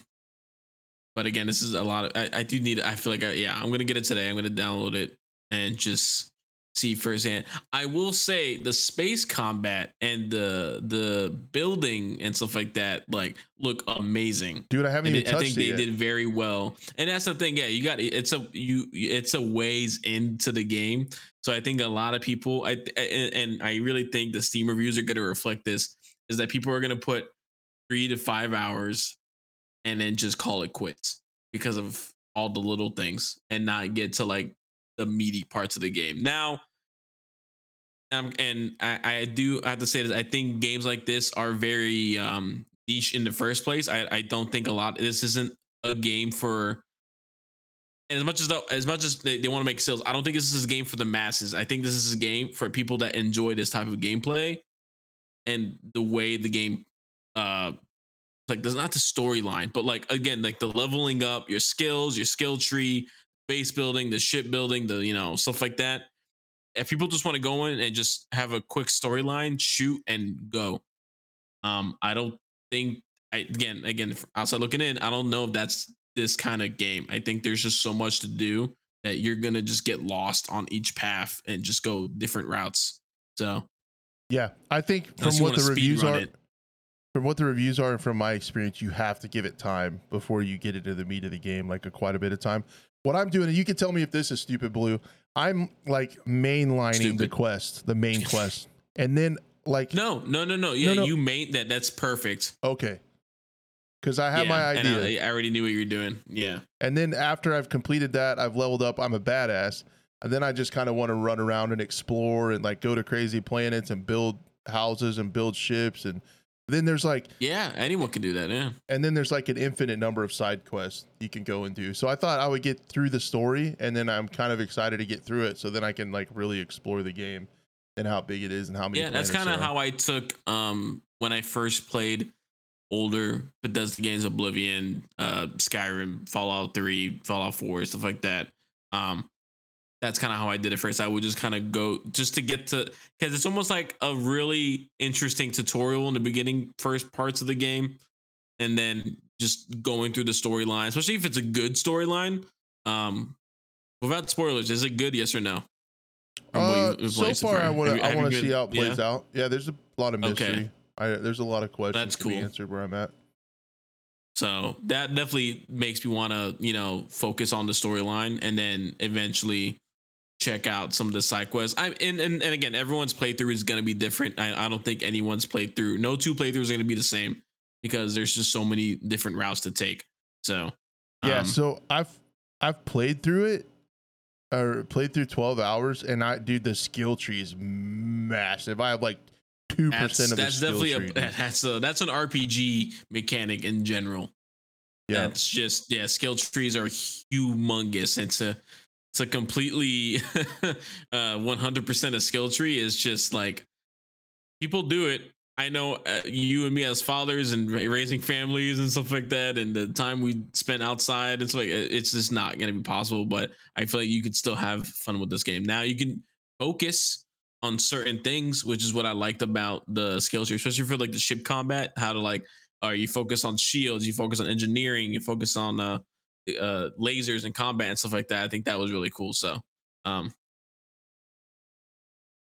Speaker 2: but again, this is a lot of. I, I do need. I feel like I, yeah, I'm gonna get it today. I'm gonna download it and just see firsthand. I will say the space combat and the the building and stuff like that like look amazing.
Speaker 1: Dude, I haven't
Speaker 2: And
Speaker 1: even
Speaker 2: it- I think they
Speaker 1: yet.
Speaker 2: did very well, and that's the thing. Yeah, you got it's a you it's a ways into the game, so I think a lot of people, I and, and I really think the Steam reviews are going to reflect this. Is that people are going to put three to five hours, and then just call it quits because of all the little things, and not get to like the meaty parts of the game. Now, um, and I, I do have to say that I think games like this are very um, niche in the first place. I, I don't think a lot. This isn't a game for. And as much as though, as much as they, they want to make sales, I don't think this is a game for the masses. I think this is a game for people that enjoy this type of gameplay, and the way the game, uh, like there's not the storyline, but like again, like the leveling up your skills, your skill tree, base building, the ship building, the you know stuff like that if people just want to go in and just have a quick storyline, shoot and go. Um, I don't think I again again outside looking in, I don't know if that's this kind of game. I think there's just so much to do that you're gonna just get lost on each path and just go different routes. So
Speaker 1: Yeah, I think from what the reviews are,
Speaker 2: it,
Speaker 1: from what the reviews are, and from my experience, you have to give it time before you get into the meat of the game, like a quite a bit of time. What I'm doing, and you can tell me if this is stupid, Blue. I'm like mainlining the quest, the main quest, and then like
Speaker 2: no, no, no, no. Yeah,
Speaker 1: no.
Speaker 2: you made that. That's perfect.
Speaker 1: okay, because I have
Speaker 2: Yeah,
Speaker 1: my idea,
Speaker 2: I, I already knew what you were doing. Yeah.
Speaker 1: and then after I've completed that, I've leveled up. I'm a badass, and then I just kind of want to run around and explore and like go to crazy planets and build houses and build ships, and then there's like
Speaker 2: Yeah, anyone can do that. Yeah.
Speaker 1: and then there's like an infinite number of side quests you can go and do. So I thought I would get through the story, and then I'm kind of excited to get through it, so then I can like really explore the game and how big it is and how many.
Speaker 2: yeah that's kind of how i took um when i first played older bethesda games oblivion uh skyrim fallout 3 fallout 4 stuff like that um that's kind of how i did it first i would just kind of go just to get to because it's almost like a really interesting tutorial in the beginning first parts of the game and then just going through the storyline especially if it's a good storyline um without spoilers is it good yes or no
Speaker 1: Uh, so far, I want to. I want to see how it plays
Speaker 2: yeah?
Speaker 1: out. Yeah, there's a lot of
Speaker 2: Okay.
Speaker 1: mystery. I, there's a lot of questions
Speaker 2: That's
Speaker 1: to be
Speaker 2: cool.
Speaker 1: answered where I'm at.
Speaker 2: So that definitely makes me want to, you know, focus on the storyline and then eventually check out some of the side quests. I and, and and again, everyone's playthrough is going to be different. I, I don't think anyone's playthrough, no two playthroughs are going to be the same because there's just so many different routes to take. So
Speaker 1: Yeah,
Speaker 2: um,
Speaker 1: so I've I've played through it, or played through 12 hours, and I dude, the skill tree is massive. I have like two percent of
Speaker 2: that's definitely
Speaker 1: tree.
Speaker 2: a
Speaker 1: dude.
Speaker 2: that's a that's an RPG mechanic in general.
Speaker 1: yeah,
Speaker 2: That's just yeah, skill trees are humongous. It's a it's a completely uh 100% a skill tree is just like people do it. I know uh, you and me as fathers and raising families and stuff like that, and the time we spent outside, it's like it's just not going to be possible. But I feel like you could still have fun with this game. Now you can focus on certain things, which is what I liked about the skill tree, especially for like the ship combat. How to like, or you focus on shields, you focus on engineering, you focus on uh, uh lasers and combat and stuff like that. I think that was really cool. So, um,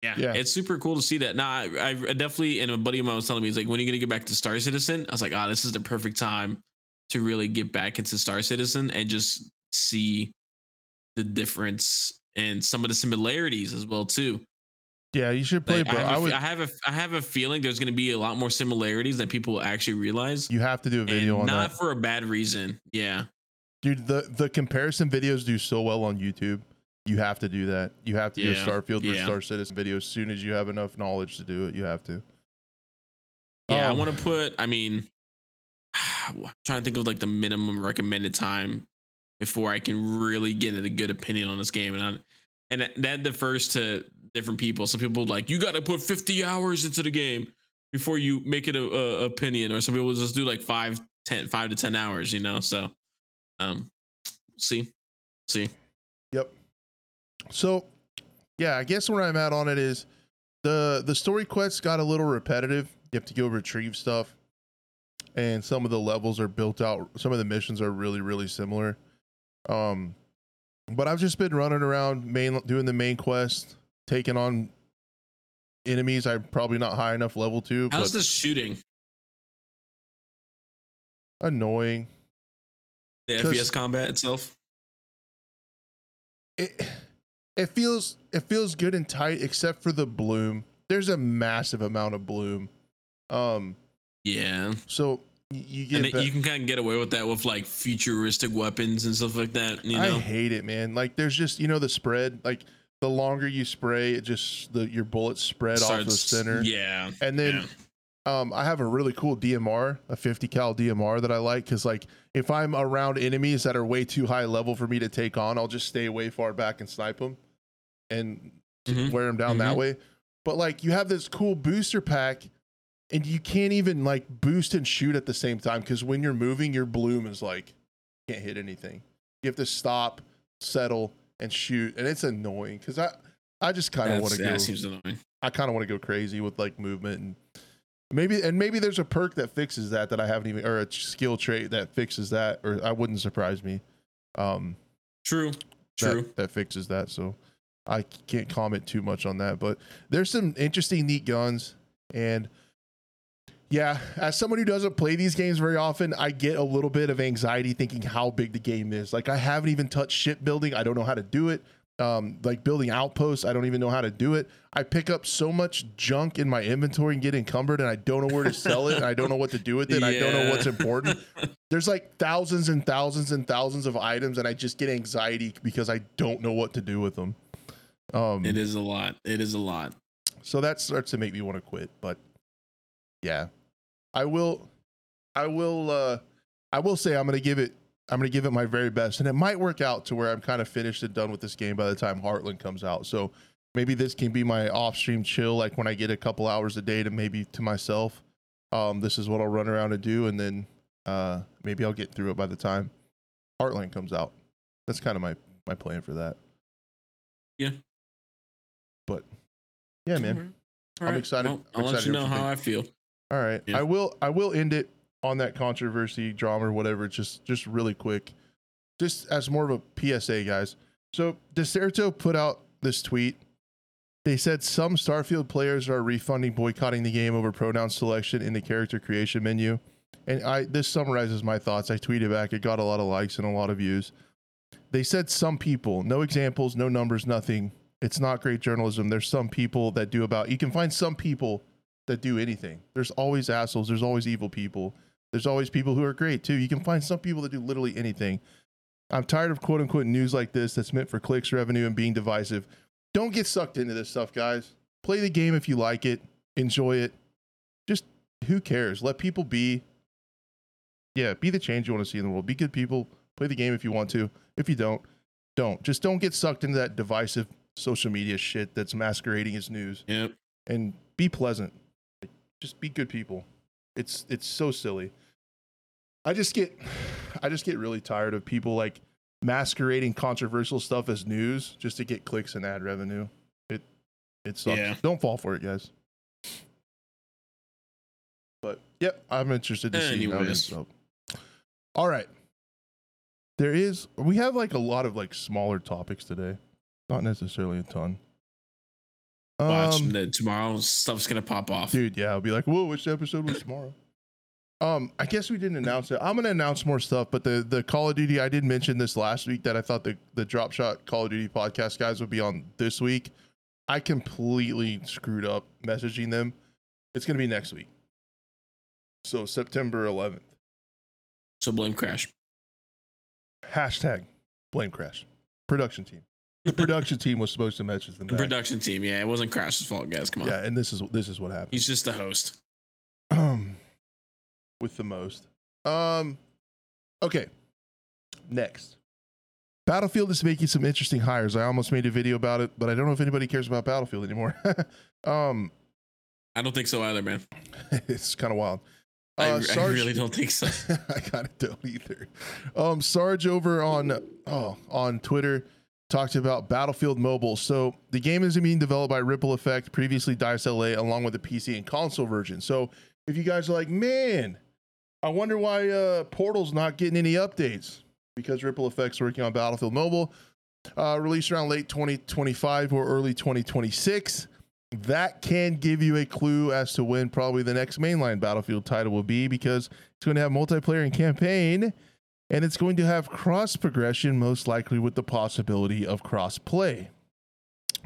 Speaker 2: yeah,
Speaker 1: Yeah.
Speaker 2: it's super cool to see that. Now, I, I definitely, and a buddy of mine was telling me, he's like, when are you gonna get back to Star Citizen? I was like, ah, this is the perfect time to really get back into Star Citizen and just see the difference and some of the similarities as well too.
Speaker 1: yeah, you should play,
Speaker 2: Like,
Speaker 1: bro.
Speaker 2: I,
Speaker 1: I,
Speaker 2: have a,
Speaker 1: would.
Speaker 2: I have a I have a feeling there's gonna be a lot more similarities than people actually realize.
Speaker 1: you have to do a video
Speaker 2: and
Speaker 1: on
Speaker 2: not
Speaker 1: that,
Speaker 2: for a bad reason. Yeah.
Speaker 1: Dude. The the comparison videos do so well on YouTube. You have to do that. You have to do a Starfield
Speaker 2: yeah.
Speaker 1: Star Citizen video as soon as you have enough knowledge to do it. You have to.
Speaker 2: Yeah, I
Speaker 1: Um,
Speaker 2: want to put. I mean, I'm trying to think of like the minimum recommended time before I can really get a good opinion on this game, and I, and that- that differs to different people. Some people like you got to put 50 hours into the game before you make it a, a opinion, or some people just do like five, 10, five to 10 hours. You know, so um, see. See,
Speaker 1: Yep. So, yeah, I guess where I'm at on it is the the story quests got a little repetitive. You have to go retrieve stuff, and some of the levels are built out. Some of the missions are really really similar. Um, but I've just been running around main doing the main quest, taking on enemies I'm probably not high enough level to,
Speaker 2: how's the shooting?
Speaker 1: annoying.
Speaker 2: The FPS combat itself.
Speaker 1: it it feels it feels good and tight except for the bloom. There's a massive amount of bloom. Um
Speaker 2: Yeah,
Speaker 1: so you get
Speaker 2: it, you can kind of get away with that with like futuristic weapons and stuff like that. You know,
Speaker 1: i hate it man. Like there's just you know the spread like the longer you spray it just the your bullets spread off the center.
Speaker 2: Yeah,
Speaker 1: and then um i have a really cool dmr a 50 cal dmr that i like because like if i'm around enemies that are way too high level for me to take on i'll just stay way far back and snipe them and
Speaker 2: Mhm.
Speaker 1: wear them down that
Speaker 2: Mhm.
Speaker 1: way but like you have this cool booster pack and you can't even like boost and shoot at the same time because when you're moving your bloom is like can't hit anything you have to stop settle and shoot and it's annoying because i i just kind of want to go
Speaker 2: that seems annoying.
Speaker 1: I kind of want to go crazy with like movement and maybe and maybe there's a perk that fixes that that I haven't even or a skill trait that fixes that or I wouldn't surprise me. Um,
Speaker 2: True, true.
Speaker 1: That, that fixes that. So I can't comment too much on that, but there's some interesting, neat guns and. Yeah, as someone who doesn't play these games very often, I get a little bit of anxiety thinking how big the game is. Like I haven't even touched shipbuilding. I don't know how to do it. Um, like building outposts, I don't even know how to do it. I pick up so much junk in my inventory and get encumbered, and I don't know where to sell it. And I don't know what to do with it. and I don't know what's important. There's like thousands and thousands and thousands of items, and I just get anxiety because I don't know what to do with them. Um,
Speaker 2: It is a lot. It is a lot.
Speaker 1: so that starts to make me want to quit. But yeah, I will. I will. uh I will say I'm gonna give it. I'm gonna give it my very best, and it might work out to where I'm kind of finished and done with this game by the time Heartland comes out. So maybe this can be my off-stream chill, like when I get a couple hours a day to maybe to myself. Um, this is what I'll run around and do, and then uh maybe I'll get through it by the time Heartland comes out. That's kind of my my plan for that.
Speaker 2: Yeah.
Speaker 1: But yeah, man.
Speaker 2: All
Speaker 1: I'm excited- I'm
Speaker 2: I'll let
Speaker 1: excited
Speaker 2: you know how I feel.
Speaker 1: All right.
Speaker 2: Yeah.
Speaker 1: I will I will end it on that controversy drama or whatever just just really quick. Just as more of a PSA guys. So Dexerto put out this tweet. They said some Starfield players are refunding boycotting the game over pronoun selection in the character creation menu. And I this summarizes my thoughts. I tweeted back. It got a lot of likes and a lot of views. They said some people, no examples, no numbers, nothing. It's not great journalism. There's some people that do about you can find some people that do anything. There's always assholes. There's always evil people. There's always people who are great too. You can find some people that do literally anything. I'm tired of quote unquote news like this that's meant for clicks, revenue, and being divisive. Don't get sucked into this stuff, guys. Play the game if you like it, enjoy it. Just who cares? Let people be. Yeah, be the change you want to see in the world. Be good people. Play the game if you want to. If you don't, don't. Just don't get sucked into that divisive social media shit that's masquerading as news
Speaker 2: Yep.
Speaker 1: and be pleasant. Just be good people. It's it's so silly. I just get I just get really tired of people like masquerading controversial stuff as news just to get clicks and ad revenue. It it sucks.
Speaker 2: Yeah.
Speaker 1: Don't fall for it, guys. But yep, I'm interested to see how
Speaker 2: Anyways.
Speaker 1: All right. There is we have like a lot of like smaller topics today. Not necessarily a ton.
Speaker 2: Watch
Speaker 1: Um,
Speaker 2: the, tomorrow stuff's gonna pop off.
Speaker 1: Dude, yeah, I'll be like, whoa, which episode was tomorrow? Um, I guess we didn't announce it. I'm gonna announce more stuff, but the the Call of Duty, I did mention this last week that I thought the the Drop Shot Call of Duty podcast guys would be on this week. I completely screwed up messaging them. It's gonna be next week. So September 11th.
Speaker 2: So blame Crash.
Speaker 1: Hashtag blame crash. Production team. The production team was supposed to message them.
Speaker 2: The
Speaker 1: Back.
Speaker 2: production team. Yeah, it wasn't Crash's fault, guys. Come on.
Speaker 1: Yeah, and this is this is what happened.
Speaker 2: He's just the host.
Speaker 1: um with the most um okay next battlefield is making some interesting hires i almost made a video about it but i don't know if anybody cares about battlefield anymore um
Speaker 2: I don't think so either, man.
Speaker 1: it's kind of wild
Speaker 2: I,
Speaker 1: Uh,
Speaker 2: I
Speaker 1: Sarge-
Speaker 2: really don't think so.
Speaker 1: I kind of don't either. Um, Sarge over on oh on Twitter talked about Battlefield Mobile. So the game is being developed by Ripple Effect, previously Dice LA, along with the PC and console version. So if you guys are like, man, I wonder why uh, Portal's not getting any updates because Ripple Effect's working on Battlefield Mobile, uh, released around late 2025 or early 2026. That can give you a clue as to when probably the next mainline Battlefield title will be because it's going to have multiplayer and campaign, and it's going to have cross progression, most likely with the possibility of cross play.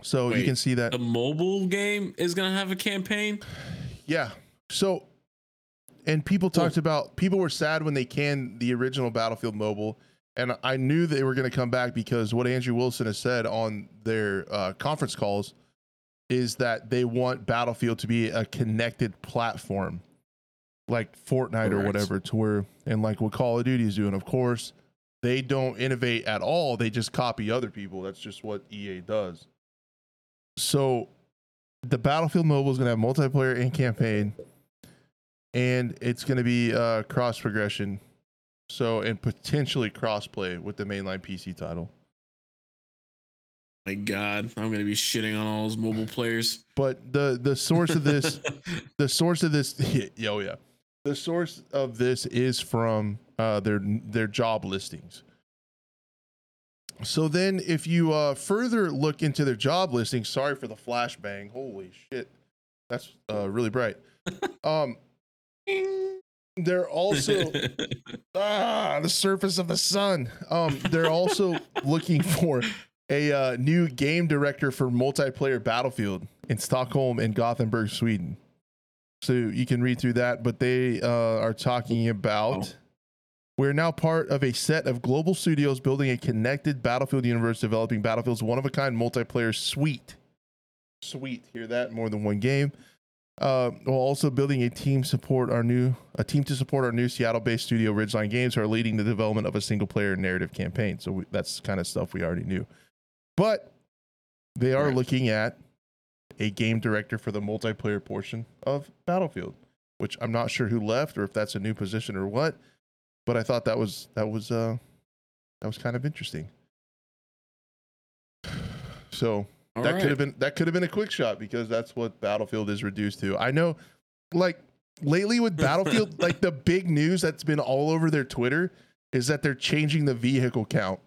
Speaker 1: So you can see that.
Speaker 2: the mobile game is gonna have a campaign.
Speaker 1: Yeah. So, and people talked about people were sad when they canned the original Battlefield Mobile, and I knew they were going to come back because what Andrew Wilson has said on their uh, conference calls is that they want Battlefield to be a connected platform, like Fortnite or whatever, to where and like what Call of Duty is doing. Of course, they don't innovate at all; they just copy other people. That's just what EA does. So the Battlefield Mobile is going to have multiplayer and campaign, and it's going to be uh, cross progression. So and potentially cross play with the mainline PC title.
Speaker 2: My God, I'm gonna be shitting on all those mobile players.
Speaker 1: But the the source of this, the source of this, yeah, oh yeah, the source of this is from uh, their their job listings. So then, if you uh, further look into their job listings, sorry for the flashbang. Holy shit, that's uh, really bright. Um, they're also ah the surface of the sun um they're also looking for a uh, new game director for multiplayer battlefield in stockholm and gothenburg sweden so you can read through that but they uh, are talking about
Speaker 2: Oh.
Speaker 1: we're now part of a set of global studios building a connected battlefield universe developing battlefield's one-of-a-kind multiplayer suite suite hear that more than one game uh, while also building a team support our new a team to support our new Seattle-based studio Ridgeline Games, who are leading the development of a single-player narrative campaign. So we, that's kind of stuff we already knew, but they are
Speaker 2: Right.
Speaker 1: looking at a game director for the multiplayer portion of Battlefield, which I'm not sure who left or if that's a new position or what. But I thought that was that was uh that was kind of interesting. So
Speaker 2: All
Speaker 1: that
Speaker 2: right.
Speaker 1: could have been that could have been a quick shot because that's what Battlefield is reduced to. I know, like lately with Battlefield, like the big news that's been all over their Twitter is that they're changing the vehicle count,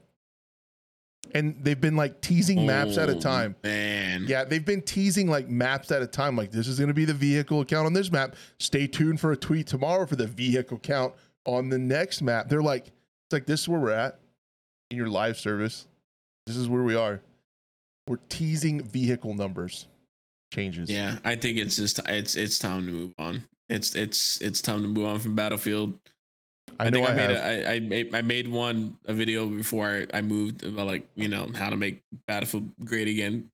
Speaker 1: and they've been like teasing maps at a
Speaker 2: Oh,
Speaker 1: time.
Speaker 2: Man,
Speaker 1: Yeah, they've been teasing like maps at a time. Like this is going to be the vehicle count on this map. Stay tuned for a tweet tomorrow for the vehicle count on the next map. They're like, it's like this is where we're at in your live service. This is where we are. We're teasing vehicle numbers changes.
Speaker 2: Yeah, I think it's just it's it's time to move on. It's it's it's time to move on from Battlefield.
Speaker 1: I know
Speaker 2: think
Speaker 1: I,
Speaker 2: I, made a, I, I made I made one a video before I, I moved about like you know how to make Battlefield great again,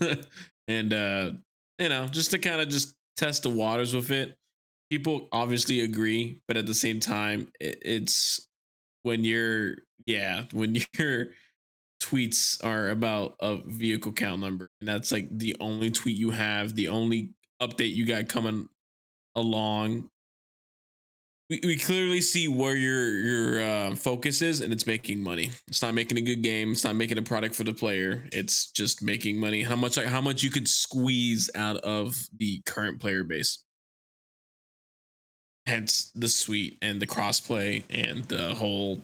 Speaker 2: and uh you know just to kind of just test the waters with it. People obviously agree, but at the same time, it, it's when you're yeah when your tweets are about a vehicle count number, and that's like the only tweet you have, the only update you got coming along we, we clearly see where your your uh, focus is and it's making money. It's not making a good game. It's not making a product for the player. It's just making money. How much how much you could squeeze out of the current player base. Hence the suite and the crossplay and the whole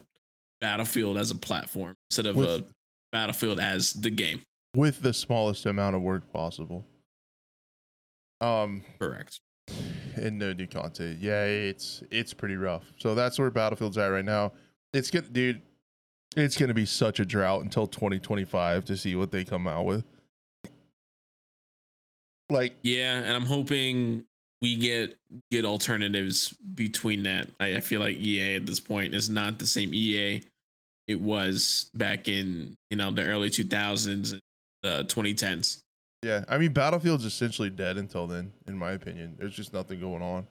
Speaker 2: battlefield as a platform instead of
Speaker 1: With-
Speaker 2: a battlefield as the game.
Speaker 1: With the smallest amount of work possible. Um,
Speaker 2: correct
Speaker 1: and no new content. Yeah, it's it's pretty rough. So that's where Battlefield's at right now. It's good, dude. It's gonna be such a drought until 2025 to see what they come out with. Like,
Speaker 2: Yeah, and I'm hoping we get good alternatives between that. I, I feel like EA at this point is not the same EA it was back in you know the early 2000s, and the 2010s.
Speaker 1: Yeah, I mean, Battlefield's essentially dead until then, in my opinion. There's just nothing going on.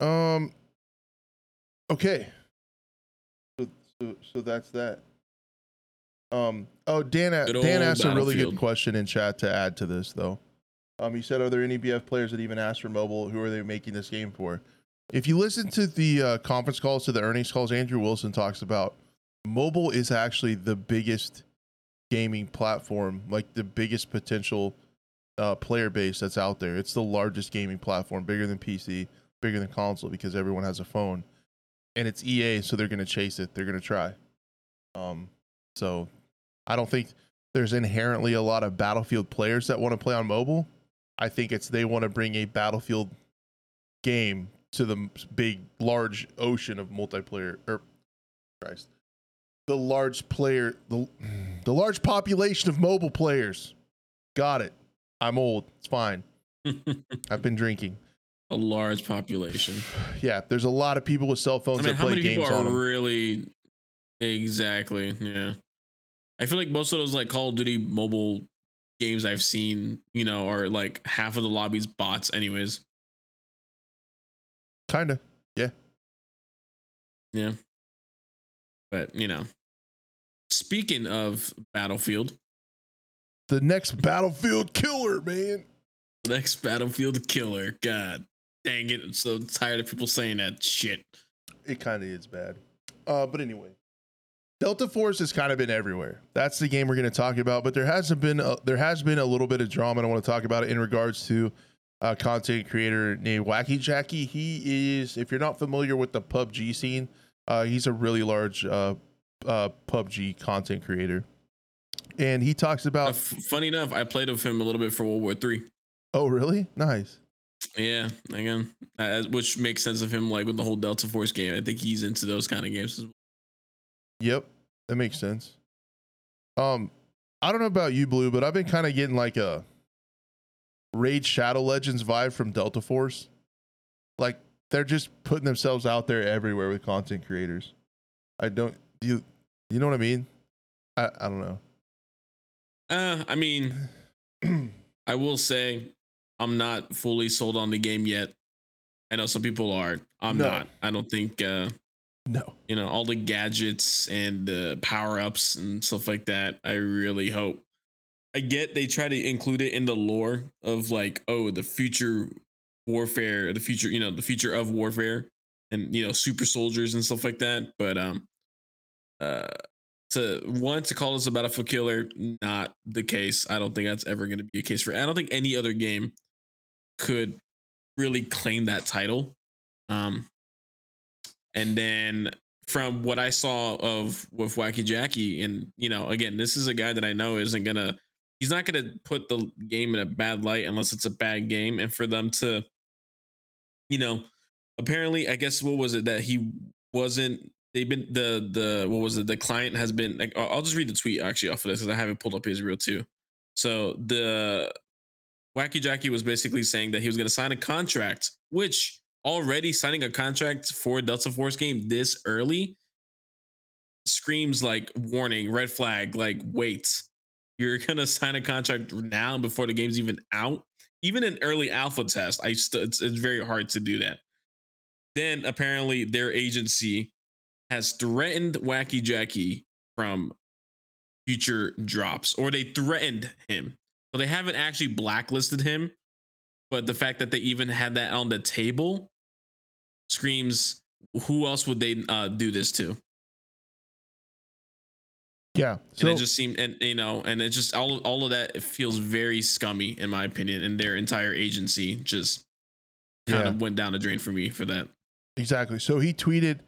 Speaker 1: Um. Okay. So so so that's that. Um. Oh, Dan.
Speaker 2: Good
Speaker 1: Dan asked a really good question in chat to add to this, though. Um, he said, "Are there any BF players that even asked for mobile? Who are they making this game for?" If you listen to the uh, conference calls to the earnings calls, Andrew Wilson talks about mobile is actually the biggest gaming platform, like the biggest potential uh, player base that's out there. It's the largest gaming platform, bigger than PC, bigger than console, because everyone has a phone, and it's EA, so they're going to chase it. They're going to try. Um, so I don't think there's inherently a lot of Battlefield players that want to play on mobile. I think it's they want to bring a Battlefield game to the big, large ocean of multiplayer. Or Christ, the large player, the the large population of mobile players. Got it. I'm old. It's fine. I've been drinking.
Speaker 2: a large population.
Speaker 1: Yeah, there's a lot of people with cell phones
Speaker 2: I mean,
Speaker 1: that
Speaker 2: how
Speaker 1: play
Speaker 2: many people
Speaker 1: games on
Speaker 2: are
Speaker 1: them.
Speaker 2: really exactly? Yeah, I feel like most of those like Call of Duty mobile games I've seen, you know, are like half of the lobbies bots, anyways.
Speaker 1: Kinda.
Speaker 2: Yeah. Yeah, but you know, speaking of Battlefield,
Speaker 1: The next Battlefield killer, man.
Speaker 2: next Battlefield killer. God dang it! I'm so tired of people saying that shit.
Speaker 1: It kind of is bad. Uh, but anyway, Delta Force has kind of been everywhere. That's the game we're going to talk about. But there hasn't been a, there has been a little bit of drama. And I want to talk about it in regards to a content creator named Wacky Jacky. He is, if you're not familiar with the PUBG scene, uh, he's a really large uh, uh, PUBG content creator. And he talks
Speaker 2: Uh,
Speaker 1: about,
Speaker 2: f- funny enough, I played with him a little bit for World War Three.
Speaker 1: oh, really? Nice.
Speaker 2: Yeah, again, uh, which makes sense of him, like with the whole Delta Force game. I think he's into those kind of games. As well.
Speaker 1: Yep, that makes sense. Um, I don't know about you, Blue, but I've been kind of getting like a Raid Shadow Legends vibe from Delta Force. Like they're just putting themselves out there everywhere with content creators. I don't do you you know what I mean? I I don't know.
Speaker 2: Uh, I mean, I will say I'm not fully sold on the game yet. I know some people are. I'm
Speaker 1: No.
Speaker 2: not. I don't think uh,
Speaker 1: no.
Speaker 2: you know all the gadgets and the power ups and stuff like that. I really hope. I get they try to include it in the lore of like, oh, the future warfare, the future, you know, the future of warfare, and you know, super soldiers and stuff like that. But um, uh, to want to call this a battlefield killer, not the case. I don't think that's ever going to be a case for. I don't think any other game could really claim that title. Um, and then from what I saw of with Wacky Jacky, and you know, again, this is a guy that I know isn't gonna, he's not gonna put the game in a bad light unless it's a bad game. And for them to, you know, apparently, I guess what was it that he wasn't. They've been the the what was it? The client has been like. I'll just read the tweet actually off of this because I haven't pulled up his reel too. So the Wacky Jacky was basically saying that he was going to sign a contract, which already signing a contract for a Delta Force game this early screams like warning, red flag, like wait, you're going to sign a contract now before the game's even out. Even in early alpha test, I still it's, it's very hard to do that. Then apparently their agency has threatened Wacky Jacky from future drops, or they threatened him. So they haven't actually blacklisted him, but the fact that they even had that on the table screams who else would they uh, do this to?
Speaker 1: Yeah.
Speaker 2: And
Speaker 1: So
Speaker 2: it just seemed, and you know, and it just all all of that it feels very scummy in my opinion, and their entire agency just kind
Speaker 1: Yeah.
Speaker 2: of went down the drain for me for that.
Speaker 1: Exactly. So he tweeted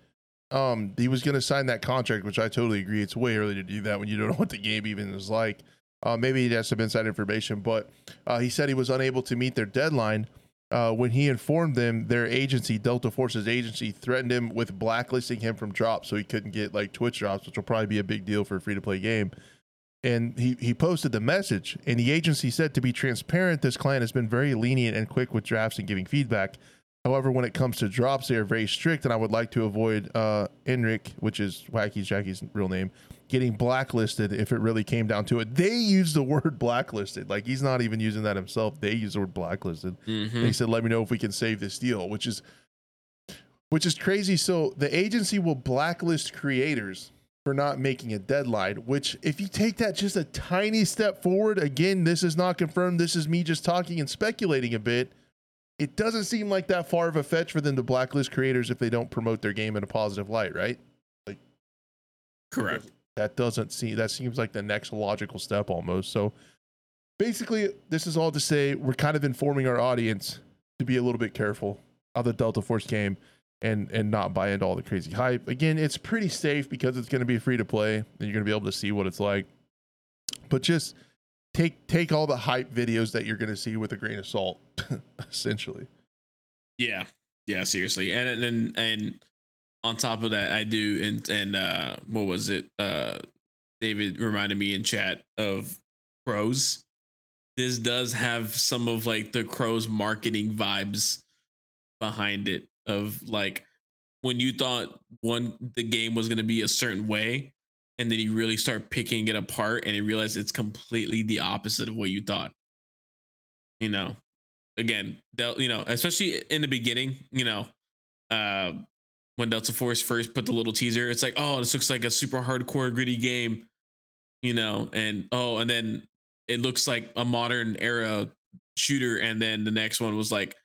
Speaker 1: um he was going to sign that contract, which I totally agree. It's way early to do that when you don't know what the game even is like. Uh, maybe he has some inside information, but uh, he said he was unable to meet their deadline. Uh, when he informed them, their agency, Delta Force's agency, threatened him with blacklisting him from drops, so he couldn't get like Twitch drops, which will probably be a big deal for a free to play game. And he he posted the message, and the agency said to be transparent, this client has been very lenient and quick with drafts and giving feedback. However, when it comes to drops, they are very strict, and I would like to avoid uh, Enric, which is Wacky Jacky's real name, getting blacklisted if it really came down to it. They use the word blacklisted. Like he's not even using that himself. They use the word blacklisted.
Speaker 2: Mhm.
Speaker 1: They said, "Let me know if we can save this deal," which is which is crazy. So the agency will blacklist creators for not making a deadline, which if you take that just a tiny step forward, again, this is not confirmed. This is me just talking and speculating a bit. It doesn't seem like that far of a fetch for them to blacklist creators if they don't promote their game in a positive light, right? Like
Speaker 2: Correct.
Speaker 1: that doesn't seem that seems like the next logical step almost. So basically, this is all to say we're kind of informing our audience to be a little bit careful of the Delta Force game and and not buy into all the crazy hype. Again, it's pretty safe because it's going to be free to play and you're going to be able to see what it's like. But just take take all the hype videos that you're going to see with a grain of salt, essentially.
Speaker 2: Yeah. Yeah, seriously. And and and on top of that, I do and and uh what was it? Uh David reminded me in chat of Crowz. This does have some of like the Crowz marketing vibes behind it of like when you thought one the game was going to be a certain way and then you really start picking it apart and you realize it's completely the opposite of what you thought. You know again Del, you know especially in the beginning you know uh when delta force first put the little teaser it's like oh this looks like a super hardcore gritty game you know and oh and then it looks like a modern era shooter and then the next one was like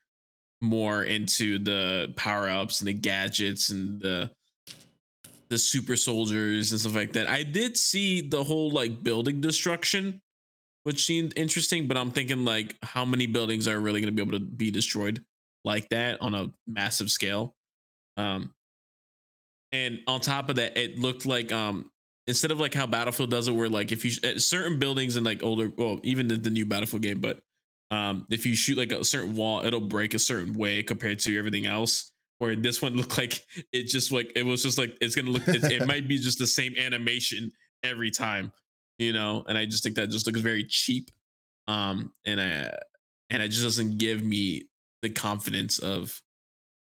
Speaker 2: more into the power ups and the gadgets and the the super soldiers and stuff like that. I did see the whole like building destruction, which seemed interesting, but I'm thinking like how many buildings are really going to be able to be destroyed like that on a massive scale? Um and on top of that, it looked like um instead of like how Battlefield does it, where like if you certain buildings in like older, well, even the, the new Battlefield game, but um, if you shoot like a certain wall, it'll break a certain way compared to everything else. Where this one looked like it just like it was just like it's gonna look. It, it might be just the same animation every time, you know. And I just think that just looks very cheap, um, and I and it just doesn't give me the confidence of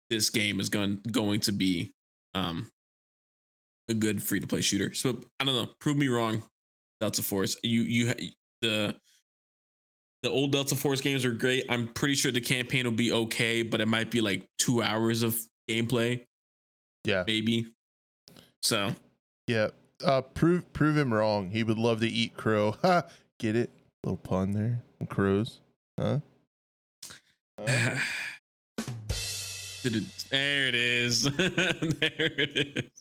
Speaker 2: this game is going going to be um a good free to play shooter. So I don't know. Prove me wrong. that's a Force. You you the the old Delta Force games are great. I'm pretty sure the campaign will be okay, but it might be like two hours of gameplay.
Speaker 1: Yeah.
Speaker 2: Maybe. So
Speaker 1: Yeah. Uh prove prove him wrong. He would love to eat crow. Ha get it? Little pun there. Crows. Huh?
Speaker 2: Uh. there it is. there it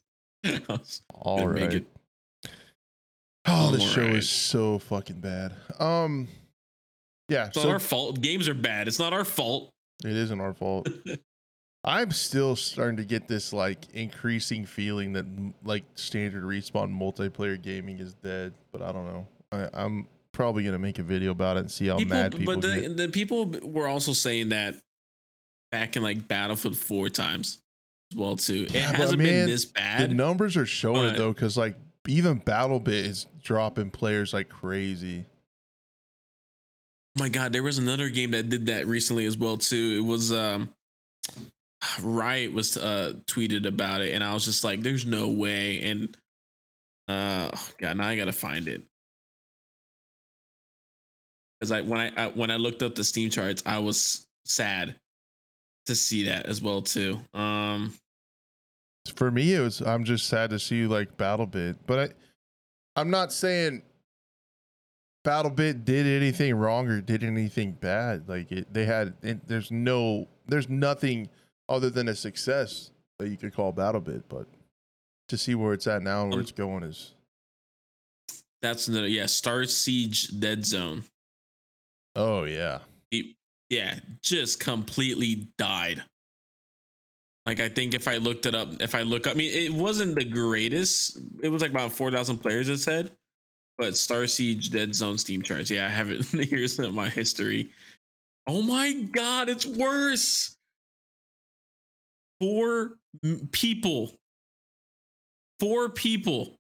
Speaker 2: is.
Speaker 1: All right. Oh, the show right. is so fucking bad. Um yeah,
Speaker 2: it's so, not our fault. Games are bad. It's not our fault.
Speaker 1: It isn't our fault. I'm still starting to get this like increasing feeling that like standard respawn multiplayer gaming is dead, but I don't know. I, am probably gonna make a video about it and see how
Speaker 2: people,
Speaker 1: mad people.
Speaker 2: But the, the people were also saying that back in like Battlefield four times as well too. It yeah, hasn't man, been this bad.
Speaker 1: The numbers are showing it though, because like even BattleBit is dropping players like crazy
Speaker 2: my god, there was another game that did that recently as well too. It was um Riot was uh tweeted about it and I was just like there's no way and uh oh god, now I got to find it. Cuz I when I, I when I looked up the Steam charts, I was sad to see that as well too. Um
Speaker 1: for me it was I'm just sad to see like BattleBit, but I I'm not saying BattleBit did anything wrong or did anything bad. Like it, they had, it, there's no, there's nothing other than a success that you could call BattleBit. But to see where it's at now and where um, it's going is.
Speaker 2: That's another, yeah. Star Siege Dead Zone.
Speaker 1: Oh yeah.
Speaker 2: yeah, just completely died. Like I think if I looked it up, if I look up, I mean, it wasn't the greatest. It was like about four thousand players. It said, but Star Siege Dead Zone Steam charts. Yeah, I have it. Here's my history. Oh my god, it's worse. Four people. Four people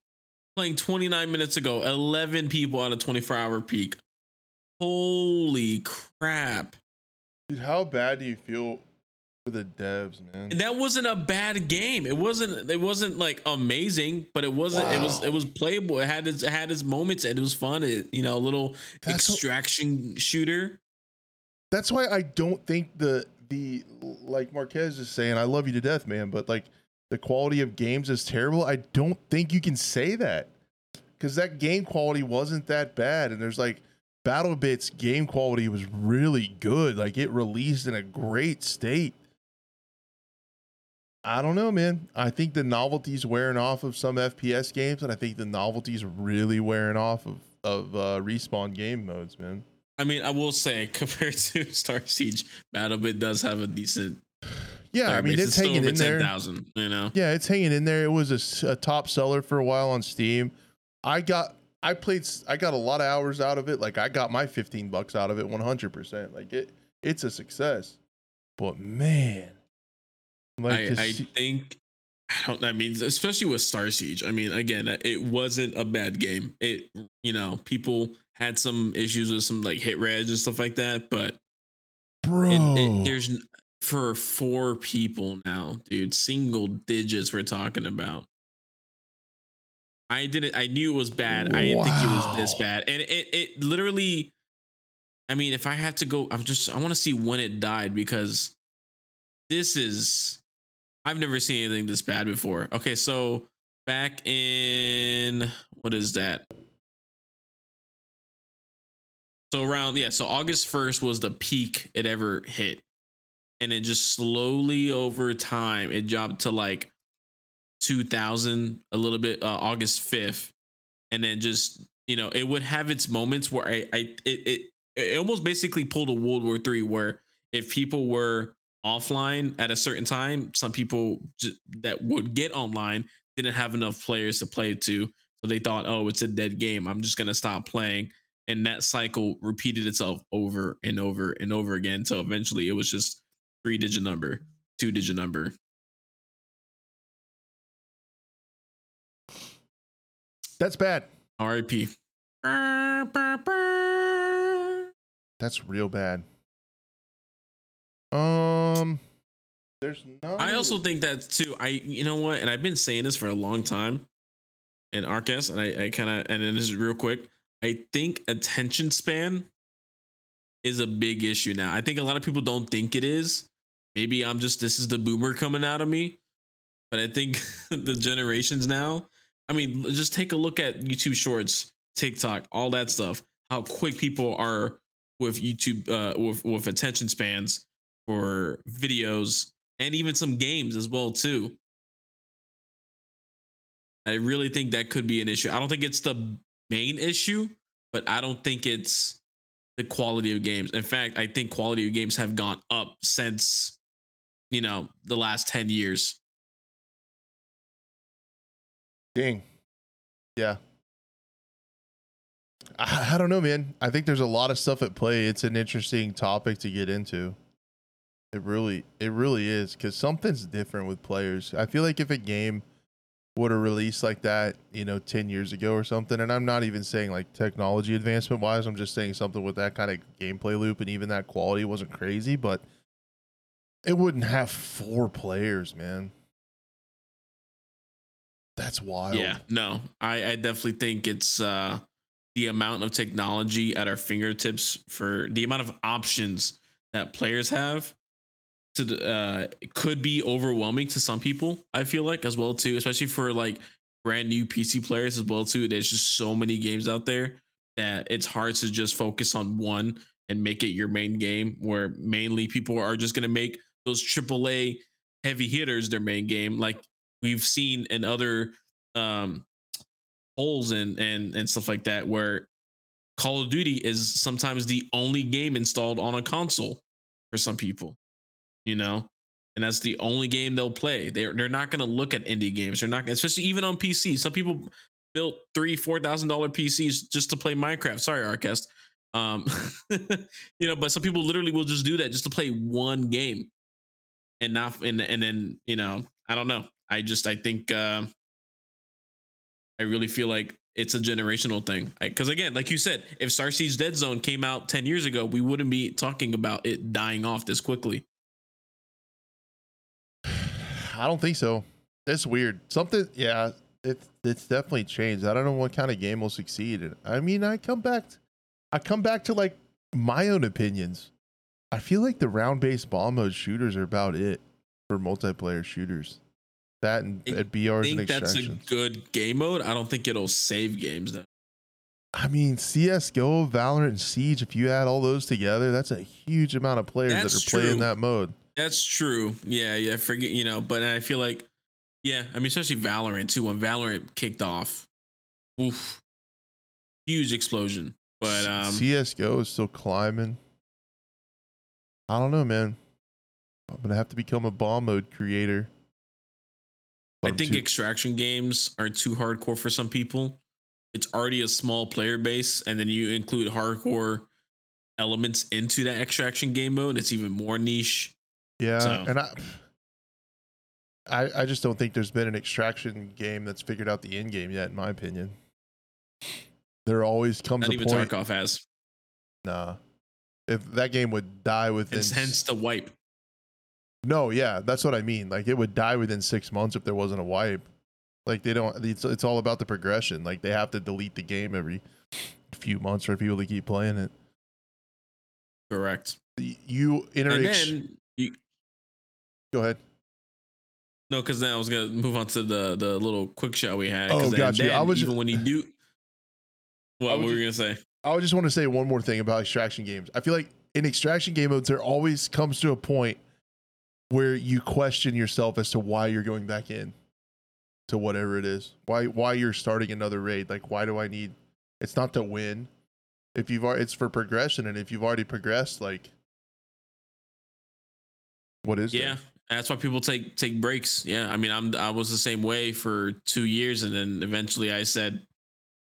Speaker 2: playing 29 minutes ago. 11 people on a 24 hour peak. Holy crap.
Speaker 1: Dude, how bad do you feel for the devs, man.
Speaker 2: And that wasn't a bad game. It wasn't. It wasn't like amazing, but it wasn't. Wow. It was. It was playable. It had its it had its moments, and it was fun. It, you know, a little that's extraction a, shooter.
Speaker 1: That's why I don't think the the like Marquez is saying. I love you to death, man. But like, the quality of games is terrible. I don't think you can say that because that game quality wasn't that bad. And there's like Battle Bits game quality was really good. Like it released in a great state. I don't know, man. I think the novelty's wearing off of some FPS games, and I think the novelty's really wearing off of of uh, respawn game modes, man.
Speaker 2: I mean, I will say compared to Star Siege, BattleBit does have a decent.
Speaker 1: Yeah, I mean it's, hanging in there.
Speaker 2: 10, you know.
Speaker 1: Yeah, it's hanging in there. It was a, a top seller for a while on Steam. I got I played I got a lot of hours out of it. Like I got my 15 bucks out of it 100%. Like it it's a success. But man,
Speaker 2: like I, I think I don't I mean especially with Star Siege. I mean again, it wasn't a bad game. It you know, people had some issues with some like hit reg and stuff like that, but
Speaker 1: bro,
Speaker 2: it, it, there's for four people now, dude, single digits we're talking about. I didn't. I knew it was bad. I didn't think it was this bad, and it it literally. I mean, if I had to go, I'm just. I want to see when it died because this is. I've never seen anything this bad before. Okay, so back in what is that? So around yeah, so August 1st was the peak it ever hit. And it just slowly over time it jumped to like 2000 a little bit uh, August 5th and then just you know it would have its moments where I I it it, it almost basically pulled a World War 3 where if people were offline at a certain time some people just, that would get online didn't have enough players to play to so they thought oh it's a dead game I'm just going to stop playing and that cycle repeated itself over and over and over again so eventually it was just three digit number two digit number
Speaker 1: That's bad.
Speaker 2: RIP.
Speaker 1: That's real bad. Um, there's no.
Speaker 2: I also think that too. I, you know what, and I've been saying this for a long time in Arcus, and I, I kind of, and then this is real quick. I think attention span is a big issue now. I think a lot of people don't think it is. Maybe I'm just this is the boomer coming out of me, but I think the generations now I mean, just take a look at YouTube Shorts, TikTok, all that stuff. How quick people are with YouTube, uh, with with attention spans for videos and even some games as well too. I really think that could be an issue. I don't think it's the main issue, but I don't think it's the quality of games. In fact, I think quality of games have gone up since you know the last 10 years.
Speaker 1: Ding. Yeah. I, I don't know, man. I think there's a lot of stuff at play. It's an interesting topic to get into. It really, it really is because something's different with players. I feel like if a game would have released like that, you know, 10 years ago or something, and I'm not even saying like technology advancement wise, I'm just saying something with that kind of gameplay loop and even that quality wasn't crazy, but it wouldn't have four players, man. That's wild.
Speaker 2: Yeah, no, I, I definitely think it's uh, the amount of technology at our fingertips for the amount of options that players have to uh, could be overwhelming to some people. I feel like as well too, especially for like brand new PC players as well too. There's just so many games out there that it's hard to just focus on one and make it your main game. Where mainly people are just gonna make those AAA heavy hitters their main game. Like we've seen in other um holes and and and stuff like that where Call of Duty is sometimes the only game installed on a console for some people, you know, and that's the only game they'll play. They're they're not to look at indie games. They're not, especially even on PC. Some people built three four thousand dollar PCs just to play Minecraft. Sorry, Arcast. Um, you know, but some people literally will just do that just to play one game, and not and and then you know I don't know. I just I think uh, I really feel like it's a generational thing. Because again, like you said, if Star Dead Zone came out ten years ago, we wouldn't be talking about it dying off this quickly.
Speaker 1: I don't think so. That's weird. Something, yeah, it's it's definitely changed. I don't know what kind of game will succeed. I mean, I come back, to, I come back to like my own opinions. I feel like the round based bomb mode shooters are about it for multiplayer shooters. That and
Speaker 2: I
Speaker 1: at BRs
Speaker 2: I
Speaker 1: and
Speaker 2: think that's a good game mode. I don't think it'll save games though.
Speaker 1: I mean, CS:GO, Valorant, and Siege. If you add all those together, that's a huge amount of players
Speaker 2: That's
Speaker 1: that are playing that mode.
Speaker 2: That's true. Yeah, yeah. Forget you know, but I feel like, yeah. I mean, especially Valorant too. When Valorant kicked off, oof, huge explosion. But um,
Speaker 1: CS:GO is still climbing. I don't know, man. I'm gonna have to become a bomb mode creator.
Speaker 2: I think
Speaker 1: too-
Speaker 2: extraction games are too hardcore for some people. It's already a small player base, and then you include hardcore elements into that extraction game mode. It's even more niche.
Speaker 1: Yeah,
Speaker 2: so-
Speaker 1: and I, I, I just don't think there's been an extraction game that's figured out the end game yet, in my opinion. There always comes
Speaker 2: Not
Speaker 1: a
Speaker 2: even
Speaker 1: point.
Speaker 2: Tarkov has.
Speaker 1: Nah, if that game would die within
Speaker 2: It's hence the wipe.
Speaker 1: No, yeah, that's what I mean. Like it would die within six months if there wasn't a wipe. Like they don't. It's it's all about the progression. Like they have to delete the game every few months for people to keep playing it.
Speaker 2: Correct.
Speaker 1: You enter.
Speaker 2: And
Speaker 1: ex-
Speaker 2: then
Speaker 1: go ahead.
Speaker 2: No, because then I was gonna move on to the the little quick shot we had.
Speaker 1: Oh,
Speaker 2: then-
Speaker 1: got you. I
Speaker 2: then
Speaker 1: was
Speaker 2: even
Speaker 1: ju-
Speaker 2: when you do. What, what
Speaker 1: was
Speaker 2: were you gonna say?
Speaker 1: I would just want to say one more thing about extraction games. I feel like in extraction game modes, there always comes to a point where you question yourself as to why you're going back in to whatever it is. Why why you're starting another raid? Like why do I need? It's not to win. If you've already, it's for progression, and if you've already progressed, like what is?
Speaker 2: Yeah, that's why people take take breaks. Yeah, I mean, I'm I was the same way for two years, and then eventually I said,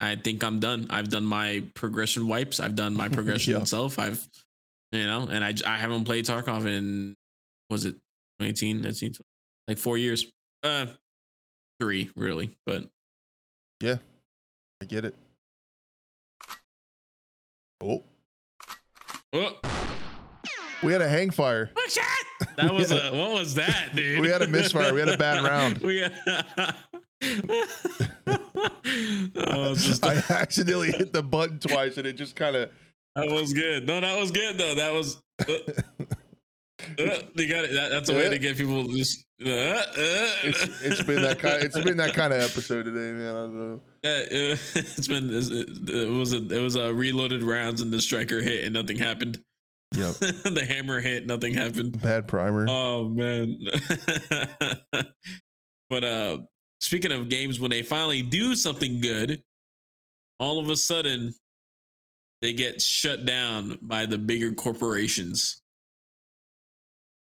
Speaker 2: I think I'm done. I've done my progression wipes. I've done my progression
Speaker 1: Yeah.
Speaker 2: itself. I've, you know, and I I haven't played Tarkov in was it 2018, 19, like four years. Uh, three really, but yeah,
Speaker 1: I get it. Oh,
Speaker 2: oh,
Speaker 1: we had a hang fire.
Speaker 2: that was a what was that, dude?
Speaker 1: We had a misfire. We had a bad round.
Speaker 2: we had, oh, it's just
Speaker 1: I accidentally hit the button twice, and it just kind of.
Speaker 2: That was good. No, that was good though. That was. Uh, uh, they got it. That, that's a way to get people just. Uh, uh,
Speaker 1: It's, it's been that kind. It's been that kind of episode today, man. I don't know.
Speaker 2: Uh, uh, it's been. It, it was a. It was a reloaded rounds and the striker hit and nothing happened.
Speaker 1: Yep.
Speaker 2: the hammer hit, nothing happened.
Speaker 1: Bad primer.
Speaker 2: Oh man. but uh, speaking of games, when they finally do something good, all of a sudden they get shut down by the bigger corporations.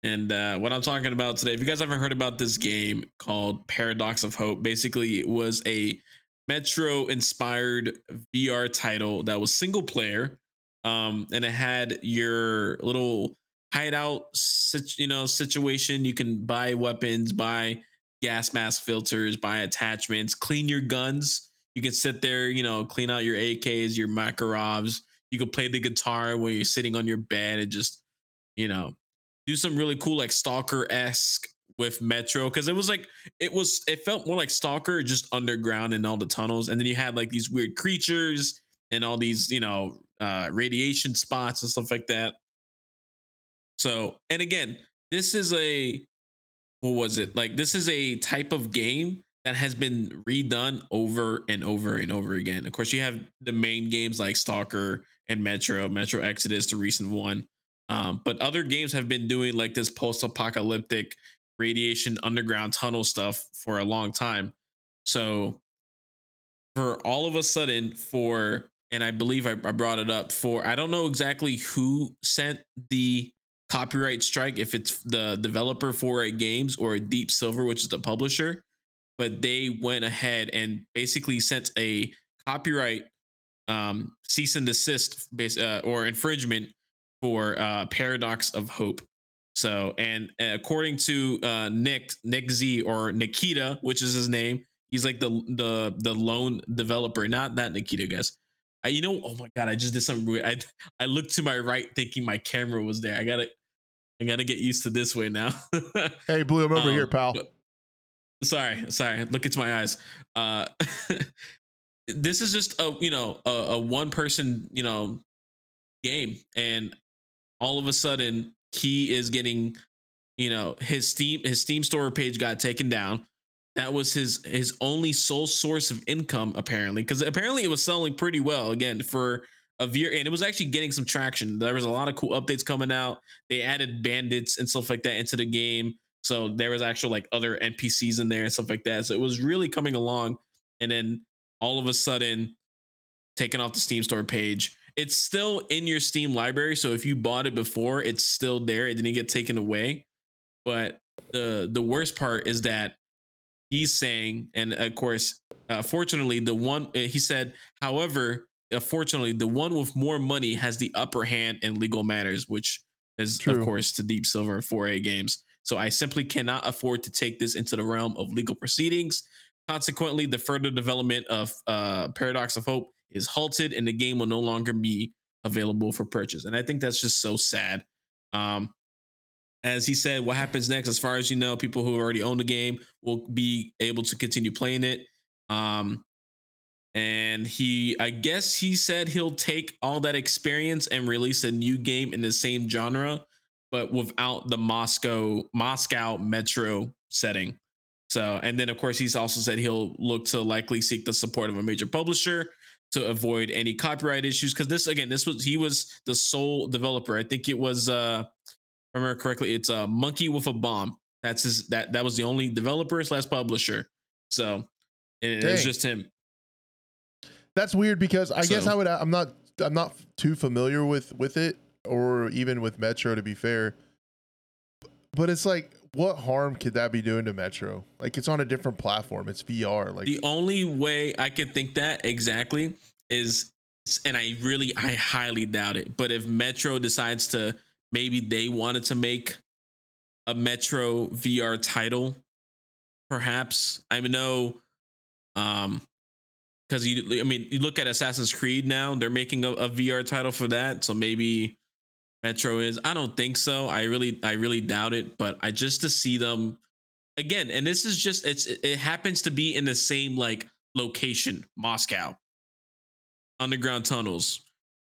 Speaker 2: And uh, what I'm talking about today, if you guys haven't heard about this game called Paradox of Hope, basically it was a Metro inspired VR title that was single player. Um, and it had your little hideout, you know, situation. You can buy weapons, buy gas mask filters, buy attachments, clean your guns. You can sit there, you know, clean out your AKs, your Makarovs. You can play the guitar when you're sitting on your bed and just, you know, do some really cool like stalker esque with Metro because it was like it was it felt more like stalker just underground in all the tunnels, and then you had like these weird creatures and all these you know uh radiation spots and stuff like that. So and again, this is a what was it like? This is a type of game that has been redone over and over and over again. Of course, you have the main games like Stalker and Metro, Metro Exodus, the recent one. Um, but other games have been doing like this post-apocalyptic radiation underground tunnel stuff for a long time. So for all of a sudden, for and I believe I, I brought it up for I don't know exactly who sent the copyright strike, if it's the developer 4A games or Deep Silver, which is the publisher, but they went ahead and basically sent a copyright um, cease and desist base uh, or infringement for uh, Paradox of Hope. So, and according to uh, Nick Nick Z or Nikita, which is his name, he's like the the the lone developer, not that Nikita, guys. I, you know, oh my god, I just did something weird. I I looked to my right thinking my camera was there. I gotta I gotta get used to this way now.
Speaker 1: Hey, Blue, I'm over
Speaker 2: Um,
Speaker 1: here, pal.
Speaker 2: but- sorry, sorry. Look into my eyes. Uh, this is just a you know a, a one person you know game, and all of a sudden he is getting you know his Steam his Steam store page got taken down. That was his his only sole source of income apparently because apparently it was selling pretty well again for a year and it was actually getting some traction. There was a lot of cool updates coming out. They added bandits and stuff like that into the game. So there was actual like other npcs in there and stuff like that. So it was really coming along and then all of a sudden taken off the steam store page it's still in your steam library so if you bought it before it's still there it didn't get taken away. But the the worst part is that he's saying, and of course, uh, fortunately, the one uh, he said, however, unfortunately, the one with more money has the upper hand in legal matters, which is
Speaker 1: True.
Speaker 2: of course to Deep Silver and 4A games. So I simply cannot afford to take this into the realm of legal proceedings. Consequently, the further development of uh, Paradox of Hope is halted, and the game will no longer be available for purchase. And I think that's just so sad. Um, as he said, what happens next, as far as you know, people who already own the game will be able to continue playing it. Um, and he, I guess he said he'll take all that experience and release a new game in the same genre, but without the Moscow Moscow Metro setting. So, and then of course he's also said he'll look to likely seek the support of a major publisher to avoid any copyright issues. Because this again, this was he was the sole developer. I think it was uh I remember correctly, it's a monkey with a bomb. That's his that that was the only developer slash publisher. So it, it was just him.
Speaker 1: That's weird because I guess I would. I'm not. I'm not too familiar with with it, or even with Metro. To be fair, but it's like, what harm could that be doing to Metro? Like, it's on a different platform. It's VR. Like,
Speaker 2: The only way I could think that exactly is, and I really, I highly doubt it. But if Metro decides to, maybe they wanted to make a Metro VR title, perhaps. I know, um, because you, I mean, you look at Assassin's Creed now; they're making a, a VR title for that. So maybe Metro is. I don't think so. I really, I really doubt it. But I just to see them again, and this is just it's it happens to be in the same like location, Moscow, underground tunnels.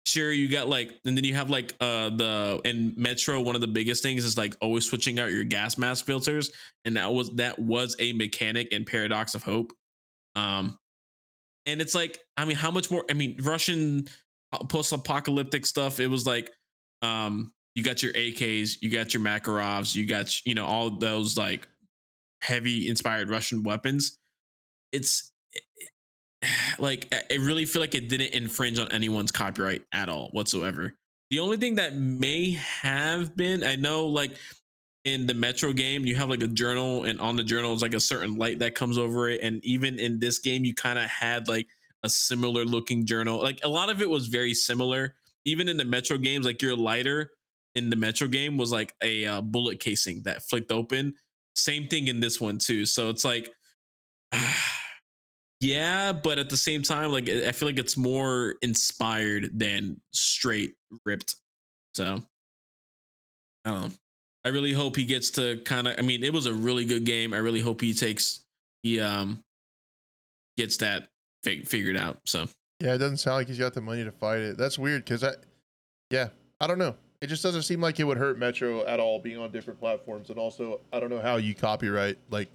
Speaker 2: Sure, you got like, and then you have like uh the in Metro. One of the biggest things is like always switching out your gas mask filters, and that was that was a mechanic in Paradox of Hope. Um, and it's like, I mean, how much more? I mean, Russian post-apocalyptic stuff. It was like, um, you got your AKs, you got your Makarovs, you got you know all those like heavy inspired Russian weapons. It's like I really feel like it didn't infringe on anyone's copyright at all whatsoever. The only thing that may have been, I know, like in the Metro game, you have like a journal, and on the journal is like a certain light that comes over it. And even in this game, you kind of had like a similar looking journal. Like a lot of it was very similar. Even in the Metro games, like your lighter in the Metro game was like a uh, bullet casing that flicked open. Same thing in this one too. So it's like, yeah, but at the same time, like I feel like it's more inspired than straight ripped. So I don't know. I really hope he gets to kind of. I mean, it was a really good game. I really hope he takes he um gets that fig- figured out. So
Speaker 1: yeah, it doesn't sound like he's got the money to fight it. That's weird because I, yeah, I don't know. It just doesn't seem like it would hurt Metro at all being on different platforms. And also, I don't know how you copyright like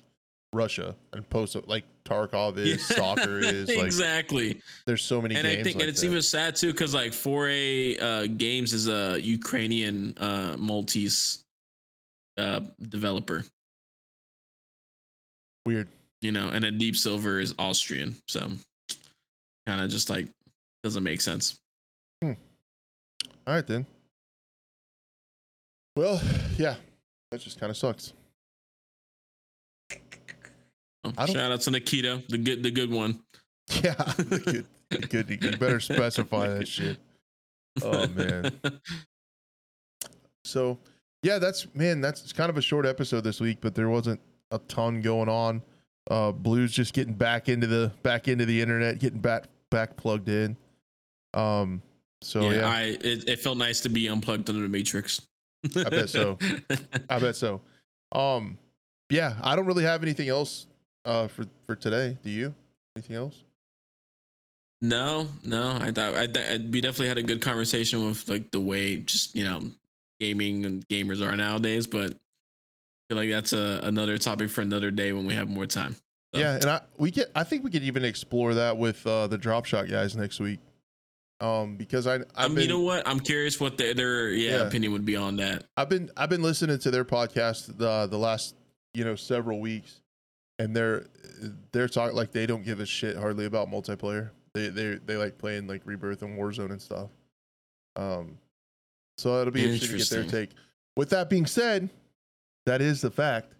Speaker 1: Russia and post like Tarkov is, soccer is. Like,
Speaker 2: exactly.
Speaker 1: there's so many
Speaker 2: and
Speaker 1: games.
Speaker 2: I think
Speaker 1: like
Speaker 2: and it's
Speaker 1: that.
Speaker 2: even sad too because like 4A uh, Games is a Ukrainian uh, Maltese uh, developer,
Speaker 1: weird.
Speaker 2: you know, and then Deep Silver is Austrian, so kind of just like doesn't make sense.
Speaker 1: All right then. Well, yeah, that just kind of sucks.
Speaker 2: Oh, shout out to Nikita, the good the good one.
Speaker 1: Yeah, good, good. You better specify that shit. Oh man. So, yeah, that's man. That's it's kind of a short episode this week, but there wasn't a ton going on. Uh, Blues just getting back into the back into the internet, getting back back plugged in. Um. So
Speaker 2: yeah,
Speaker 1: yeah,
Speaker 2: I it, it felt nice to be unplugged under the matrix.
Speaker 1: I bet so. I bet so. Um. Yeah, I don't really have anything else. Uh, for for today. Do you? Anything else?
Speaker 2: No, no, I thought I, th- we definitely had a good conversation with like the way just you know gaming and gamers are nowadays, but I feel like that's a, another topic for another day when we have more time. So,
Speaker 1: Yeah, and I we get I think we could even explore that with uh the drop shot guys next week. Um because I I've
Speaker 2: um,
Speaker 1: been
Speaker 2: you know what? I'm curious what their, their yeah,
Speaker 1: Yeah.
Speaker 2: opinion would be on that.
Speaker 1: I've been I've been listening to their podcast the the last, you know, several weeks and they're they're talking like they don't give a shit hardly about multiplayer. They they they like playing like Rebirth and Warzone and stuff. Um so it'll be interesting to get their take. With that being said, that is the fact.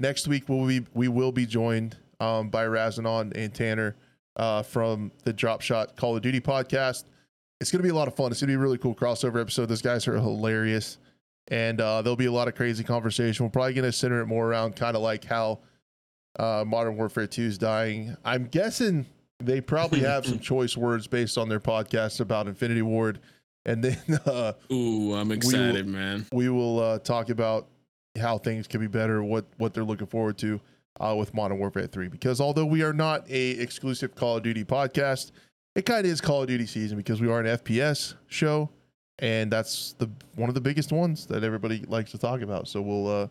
Speaker 1: Next week we'll be we will be joined um, by Razanon and Tanner uh, from the Drop Shot Call of Duty podcast. It's gonna be a lot of fun. It's gonna be a really cool crossover episode. Those guys are hilarious, and uh, there'll be a lot of crazy conversation. We're probably gonna center it more around kind of like how uh, Modern Warfare 2 is dying. I'm guessing they probably have some choice words based on their podcast about Infinity Ward, and then uh,
Speaker 2: Ooh, I'm excited, man.
Speaker 1: we will uh, talk about how things can be better, what what they're looking forward to uh, with Modern Warfare 3. Because although we are not a exclusive Call of Duty podcast, it kind of is Call of Duty season because we are an FPS show, and that's the one of the biggest ones that everybody likes to talk about. So we'll uh,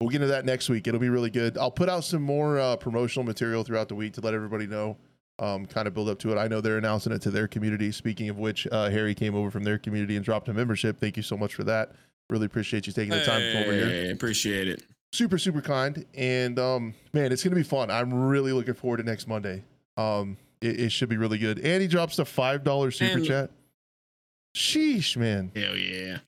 Speaker 1: we'll get into that next week. It'll be really good. I'll put out some more uh, promotional material throughout the week to let everybody know. Um, kind of build up to it. I know they're announcing it to their community. Speaking of which, uh, Harry came over from their community and dropped a membership. Thank you so much for that. Really appreciate you taking the time to come over here.
Speaker 2: Appreciate it.
Speaker 1: Super, super kind. And um, man, it's gonna be fun. I'm really looking forward to next Monday. Um, it, it should be really good. And he drops the five dollar super
Speaker 2: And-
Speaker 1: chat. Sheesh, man.
Speaker 2: Hell yeah.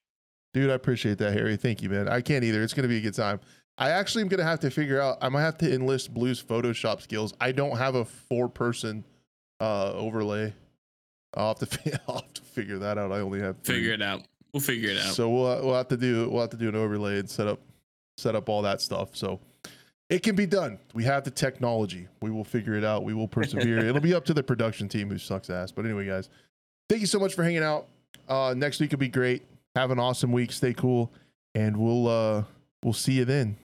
Speaker 1: Dude, I appreciate that, Harry. Thank you, man. I can't either. It's gonna be a good time. I actually am gonna have to figure out. I might have to enlist Blue's Photoshop skills. I don't have a four person uh overlay. I'll have to I'll have to figure that out. I only have three.
Speaker 2: Figure it out. We'll figure it out.
Speaker 1: So we'll we'll have to do we'll have to do an overlay and set up set up all that stuff. So it can be done. We have the technology. We will figure it out. We will persevere. It'll be up to the production team who sucks ass. But anyway, guys, thank you so much for hanging out. Uh, next week will be great. Have an awesome week. Stay cool, and we'll uh, we'll see you then.